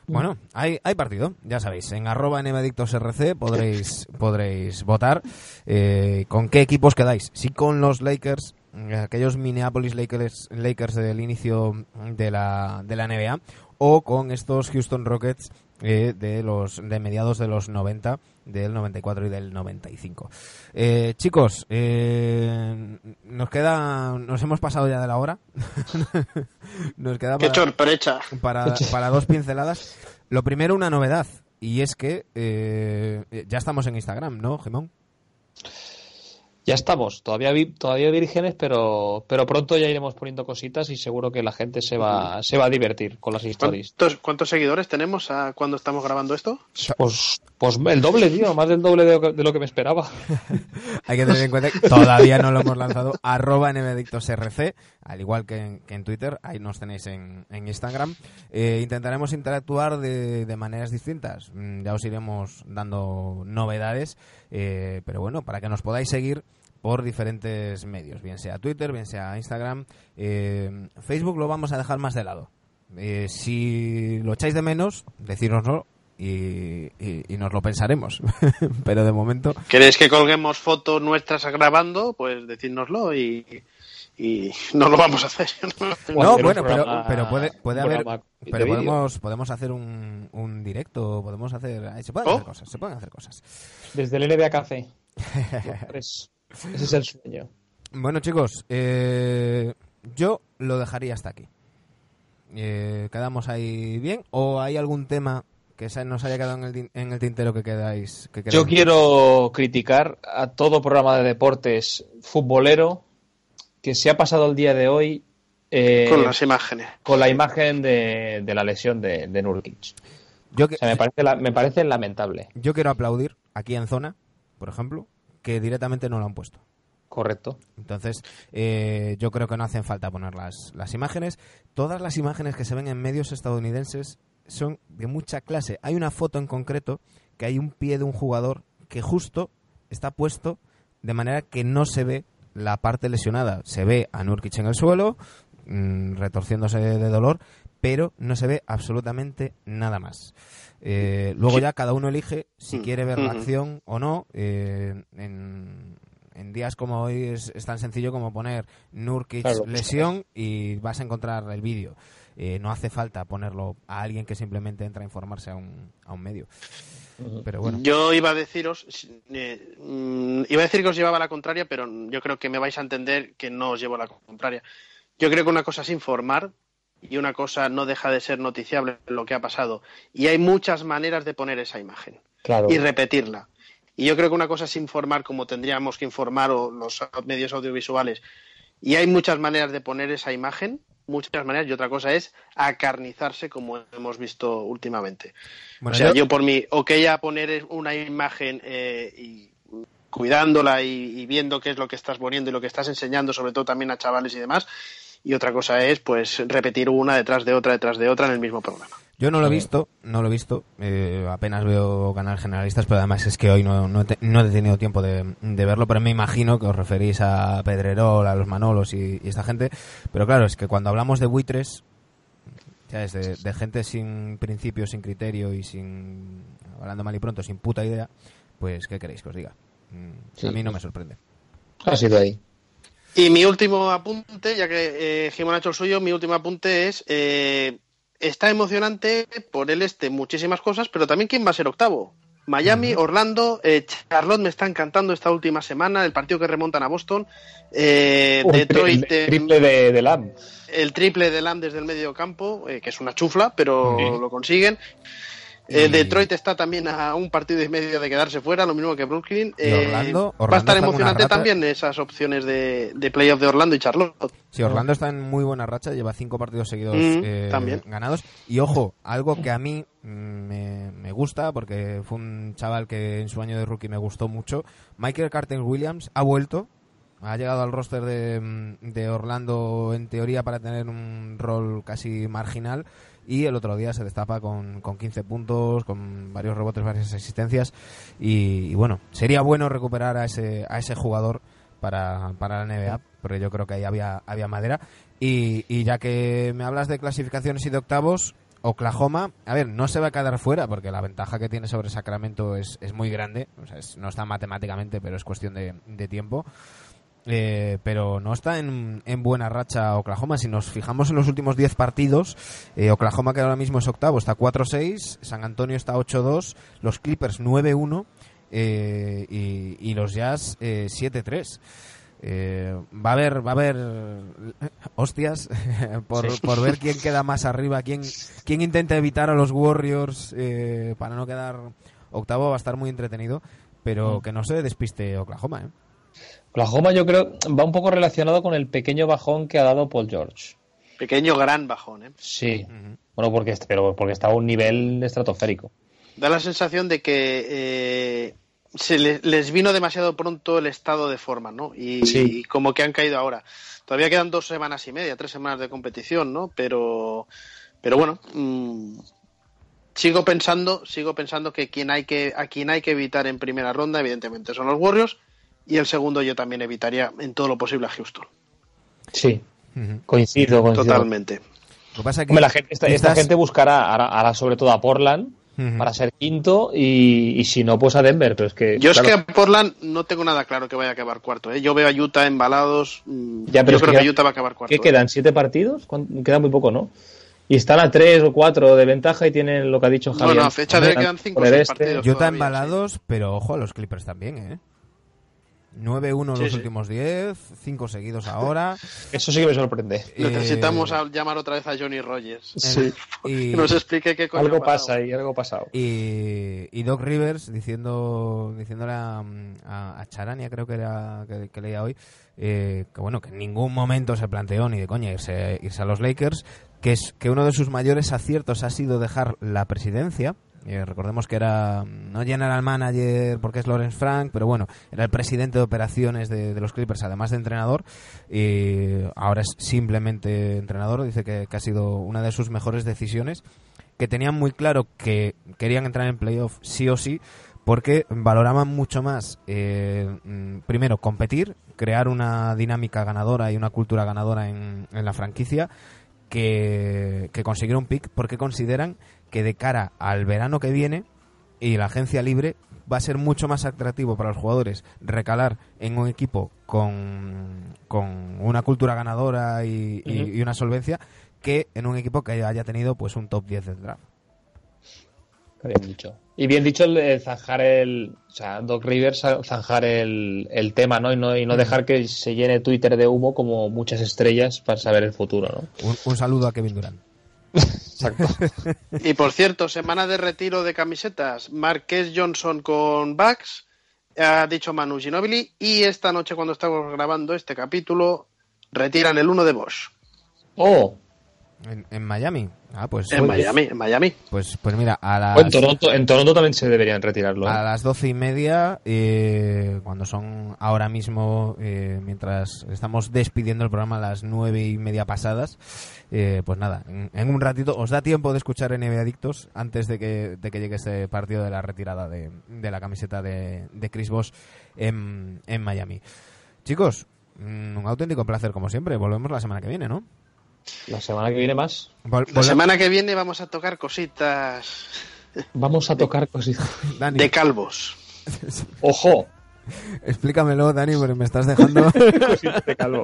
Bueno, hay, hay partido, ya sabéis. En arroba nmadictosrc podréis, *laughs* podréis votar eh, con qué equipos quedáis. Si con los Lakers, eh, aquellos Minneapolis Lakers, Lakers del inicio de la, de la NBA, o con estos Houston Rockets eh, de los de mediados de los 90, del 94 y del 95. Eh, chicos, eh, nos queda, nos hemos pasado ya de la hora. *laughs* nos queda Qué para- sorpresa. para, para dos pinceladas. Lo primero, una novedad. Y es que eh, ya estamos en Instagram, ¿no, Jimón? Ya estamos, todavía vi- todavía vírgenes, pero pero pronto ya iremos poniendo cositas y seguro que la gente se va se va a divertir con las stories. ¿Cuántos, cuántos seguidores tenemos a cuando estamos grabando esto? Pues pues el doble, tío, más del doble de, lo que- de lo que me esperaba. *laughs* Hay que tener en cuenta que *laughs* todavía no lo hemos lanzado. Arroba nmedictosrc, al igual que en, que en Twitter. Ahí nos tenéis en, Instagram. Eh, intentaremos interactuar de, de maneras distintas. Mm, Ya os iremos dando novedades. eh, pero bueno, para que nos podáis seguir por diferentes medios, bien sea Twitter, bien sea Instagram. Eh, Facebook lo vamos a dejar más de lado. Eh, si lo echáis de menos, decírnoslo y nos lo pensaremos. *laughs* pero de momento ¿Queréis que colguemos fotos nuestras grabando? Pues decídnoslo y, y no lo vamos a hacer. *laughs* No, hacer bueno, pero, programa- pero puede, puede haber. Pero podemos, podemos hacer un, un directo, podemos hacer. ay, Se pueden Oh. hacer cosas, se pueden hacer cosas. Desde el NBA Café. *laughs* Es- ese es el sueño. Bueno, chicos, eh, yo lo dejaría hasta aquí. Eh, ¿Quedamos ahí bien? ¿O hay algún tema que se nos haya quedado en el, en el tintero que quedáis? Que Yo quiero criticar a todo programa de deportes futbolero que se ha pasado el día de hoy eh, Con las imágenes. con la imagen de, de la lesión de, de Nurkic. Yo, que- O sea, me parece, la- me parece lamentable. yo quiero aplaudir aquí en zona, por ejemplo, que directamente no lo han puesto. Correcto. Entonces, eh, yo creo que no hacen falta poner las, las imágenes. Todas las imágenes que se ven en medios estadounidenses son de mucha clase. Hay una foto en concreto que hay un pie de un jugador que justo está puesto de manera que no se ve la parte lesionada. Se ve a Nurkic en el suelo, mm, retorciéndose de dolor, pero no se ve absolutamente nada más. Eh, luego ya cada uno elige si Mm, quiere ver la ujú. acción o no. Eh, en, en días como hoy es, es tan sencillo como poner Nurkic Claro. lesión y vas a encontrar el vídeo. Eh, no hace falta ponerlo a alguien que simplemente entra a informarse a un, a un medio. Pero bueno, Yo iba a deciros, eh, mm, iba a decir que os llevaba la contraria, pero yo creo que me vais a entender que no os llevo la contraria. Yo creo que una cosa es informar y una cosa no deja de ser noticiable lo que ha pasado. Y hay muchas maneras de poner esa imagen Claro. y repetirla. Y yo creo que una cosa es informar como tendríamos que informar o los medios audiovisuales. Y hay muchas maneras de poner esa imagen, muchas maneras, y otra cosa es acarnizarse como hemos visto últimamente. Bueno, o sea, yo- yo, por mí, ok a poner una imagen eh, y cuidándola y, y viendo qué es lo que estás poniendo y lo que estás enseñando, sobre todo también a chavales y demás. Y otra cosa es, pues, repetir una detrás de otra, detrás de otra en el mismo programa. Yo no lo he visto, no lo he visto. eh, apenas veo canales generalistas, pero además es que hoy no, no, he te- no he tenido tiempo de, de verlo, pero me imagino que os referís a Pedrerol, a los Manolos y, y esta gente. Pero claro, es que cuando hablamos de buitres, ¿sabes? De, de gente sin principio, sin criterio y sin, hablando mal y pronto, sin puta idea, pues ¿qué queréis que os diga? Mm, Sí. A mí no me sorprende. Ha sido ahí. Y mi último apunte, ya que eh, Jimón ha hecho el suyo, mi último apunte es, eh, está emocionante por el este muchísimas cosas, pero también quién va a ser octavo. Miami, Orlando, eh, Charlotte me está encantando esta última semana, el partido que remontan a Boston, eh, Detroit, eh, triple de, de Lamb. el triple de Lamb desde el medio campo, eh, que es una chufla, pero Sí. lo consiguen. Eh, Y- Detroit está también a un partido y medio de quedarse fuera, lo mismo que Brooklyn. Eh, Orlando- va a estar emocionante rata. también esas opciones de, de playoff de Orlando y Charlotte. Sí, Orlando está en muy buena racha, lleva cinco partidos seguidos Mm, eh, también. ganados. Y ojo, algo que a mí mm, me, me gusta, porque fue un chaval que en su año de rookie me gustó mucho, Michael Carter Williams ha vuelto, ha llegado al roster de, mm, de Orlando en teoría para tener un rol casi marginal y el otro día se destapa con, con 15 puntos, con varios rebotes, varias asistencias y, bueno, sería bueno recuperar a ese, a ese jugador para, para la NBA, porque yo creo que ahí había, había madera. Y, y ya que me hablas de clasificaciones y de octavos, Oklahoma, a ver, no se va a quedar fuera, porque la ventaja que tiene sobre Sacramento es, es muy grande, o sea, es- no está matemáticamente, pero es cuestión de, de tiempo. Eh, pero no está en, en buena racha Oklahoma. Si nos fijamos en los últimos 10 partidos, eh, Oklahoma que ahora mismo es octavo, está 4-6, San Antonio está 8-2, los Clippers 9-1 eh, y, y los Jazz eh, 7-3. Eh, va a haber va a haber eh, hostias *laughs* por, Sí. por ver quién queda más arriba, quién, quién intenta evitar a los Warriors eh, para no quedar octavo, va a estar muy entretenido, pero que no se despiste Oklahoma. ¿eh? Oklahoma yo creo va un poco relacionado con el pequeño bajón que ha dado Paul George. Pequeño gran bajón, ¿eh? Sí. Bueno, porque, est- pero porque está a un nivel estratosférico. Da la sensación de que eh, se le- les vino demasiado pronto el estado de forma, ¿no? Y, Sí. y como que han caído ahora. Todavía quedan dos semanas y media, tres semanas de competición, ¿no? Pero, pero bueno, mm, sigo pensando, sigo pensando que quien hay que a quien hay que evitar en primera ronda, evidentemente, son los Warriors. Y el segundo yo también evitaría en todo lo posible a Houston. Sí. Coincido, coincido. Totalmente. Lo que pasa es que Hombre, la gente, esta, esta gente buscará ahora, ahora sobre todo a Portland para ser quinto y, y si no, pues a Denver. Pero es que, Yo claro, es que a Portland no tengo nada claro que vaya a acabar cuarto. ¿eh? Yo veo a Utah embalados. mm, Ya, pero yo creo que Utah va a acabar cuarto. ¿qué ¿eh? quedan? ¿Siete partidos? ¿Cuán- Queda muy poco, ¿no? Y están a tres o cuatro de ventaja y tienen lo que ha dicho Javier. Bueno, a fecha de que quedan cinco o seis este. partidos. Yo está todavía, embalados, pero ojo a los Clippers también, ¿eh? 9-1 Sí, los sí. últimos 10, 5 seguidos ahora. Eso sí que me sorprende. Necesitamos Eh, a llamar otra vez a Johnny Rogers. Sí. y, Que nos explique qué coño Algo pasa ahí, algo pasado. y, y Doc Rivers diciendo diciéndole a, a- a Charania, creo que era que, que leía hoy, eh, que bueno, que en ningún momento se planteó ni de coña irse, irse a los Lakers, que es que uno de sus mayores aciertos ha sido dejar la presidencia. Eh, recordemos que era no general manager porque es Lawrence Frank, pero bueno, era el presidente de operaciones de, de los Clippers, además de entrenador. Y ahora es simplemente entrenador. Dice que, que ha sido una de sus mejores decisiones que tenían muy claro que querían entrar en playoff sí o sí, porque valoraban mucho más, eh, mm, primero, competir, crear una dinámica ganadora y una cultura ganadora en, en la franquicia, que, que conseguir un pick, porque consideran que de cara al verano que viene y la agencia libre va a ser mucho más atractivo para los jugadores recalar en un equipo con, con una cultura ganadora y, una solvencia que en un equipo que haya tenido pues un top 10 del draft. Bien dicho. Y bien dicho el zanjar el. O sea, Doc Rivers za- zanjar el, el tema, ¿no? Y, ¿no? y no dejar que se llene Twitter de humo como muchas estrellas para saber el futuro, ¿no? Un, un saludo a Kevin Durant. *laughs* Exacto. Y por cierto, semana de retiro de camisetas. Marqués Johnson con Bucks, ha dicho Manu Ginobili, y esta noche cuando estamos grabando este capítulo, retiran el uno de Bosch. oh, En, en Miami. Ah, pues, En Miami, en Miami. pues, pues mira, a las, en Toronto, en Toronto también se deberían retirarlo. ¿eh? a las doce y media, eh, cuando son ahora mismo, eh, mientras estamos despidiendo el programa a las nueve y media pasadas, eh, pues nada, en, en un ratito os da tiempo de escuchar NBA Adictos antes de que, de que llegue ese partido de la retirada de, de la camiseta de, de Chris Bosh en, en Miami. Chicos, mm, un auténtico placer como siempre. Volvemos la semana que viene, ¿no? La semana que viene más. Vol- La semana que viene vamos a tocar cositas Vamos a tocar cositas. De calvos. Ojo, Explícamelo, Dani, porque me estás dejando *laughs* Cositas de calvo.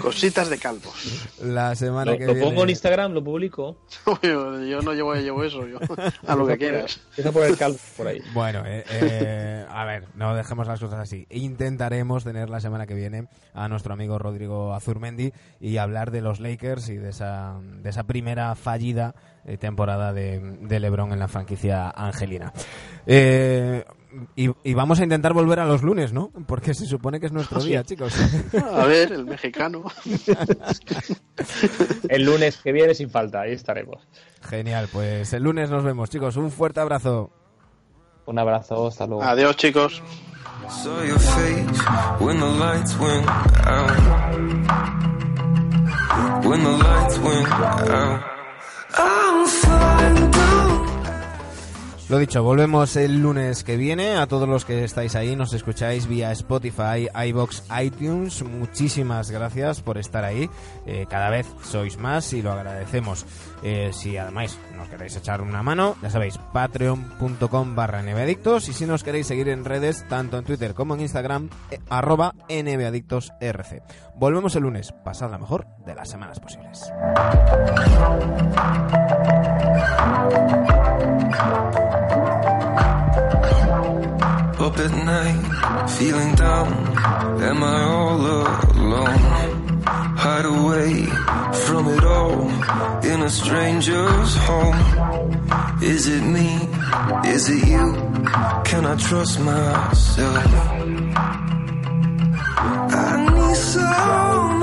Cositas de calvos. la semana Lo, que lo viene. pongo en Instagram, lo publico. *laughs* Yo, yo no llevo, llevo eso, yo. A lo que quieras. Empieza a poner calvo por ahí. Bueno, eh, eh, a ver, no dejemos las cosas así. Intentaremos tener la semana que viene a nuestro amigo Rodrigo Azurmendi y hablar de los Lakers y de esa, de esa primera fallida eh, temporada de, de LeBron en la franquicia angelina. Eh, y, y vamos a intentar volver a los lunes, ¿no? Porque se supone que es nuestro día, chicos. *laughs* A ver, el mexicano. El lunes que viene sin falta, ahí estaremos. Genial, pues el lunes nos vemos, chicos. Un fuerte abrazo. Un abrazo, hasta luego. Adiós, chicos. When the lights went out. When the lights went out. I'm fine, Lo dicho, volvemos el lunes que viene. A todos los que estáis ahí, nos escucháis vía Spotify, iBox, iTunes. Muchísimas gracias por estar ahí. Eh, cada vez sois más y lo agradecemos. Eh, si además nos queréis echar una mano, ya sabéis, patreon.com barra nbadictos. Y si nos queréis seguir en redes, tanto en Twitter como en Instagram, eh, arroba nbadictosrc. Volvemos el lunes. Pasad la mejor de las semanas posibles. Hide away from it all in a stranger's home. Is it me? Is it you? Can I trust myself? I need some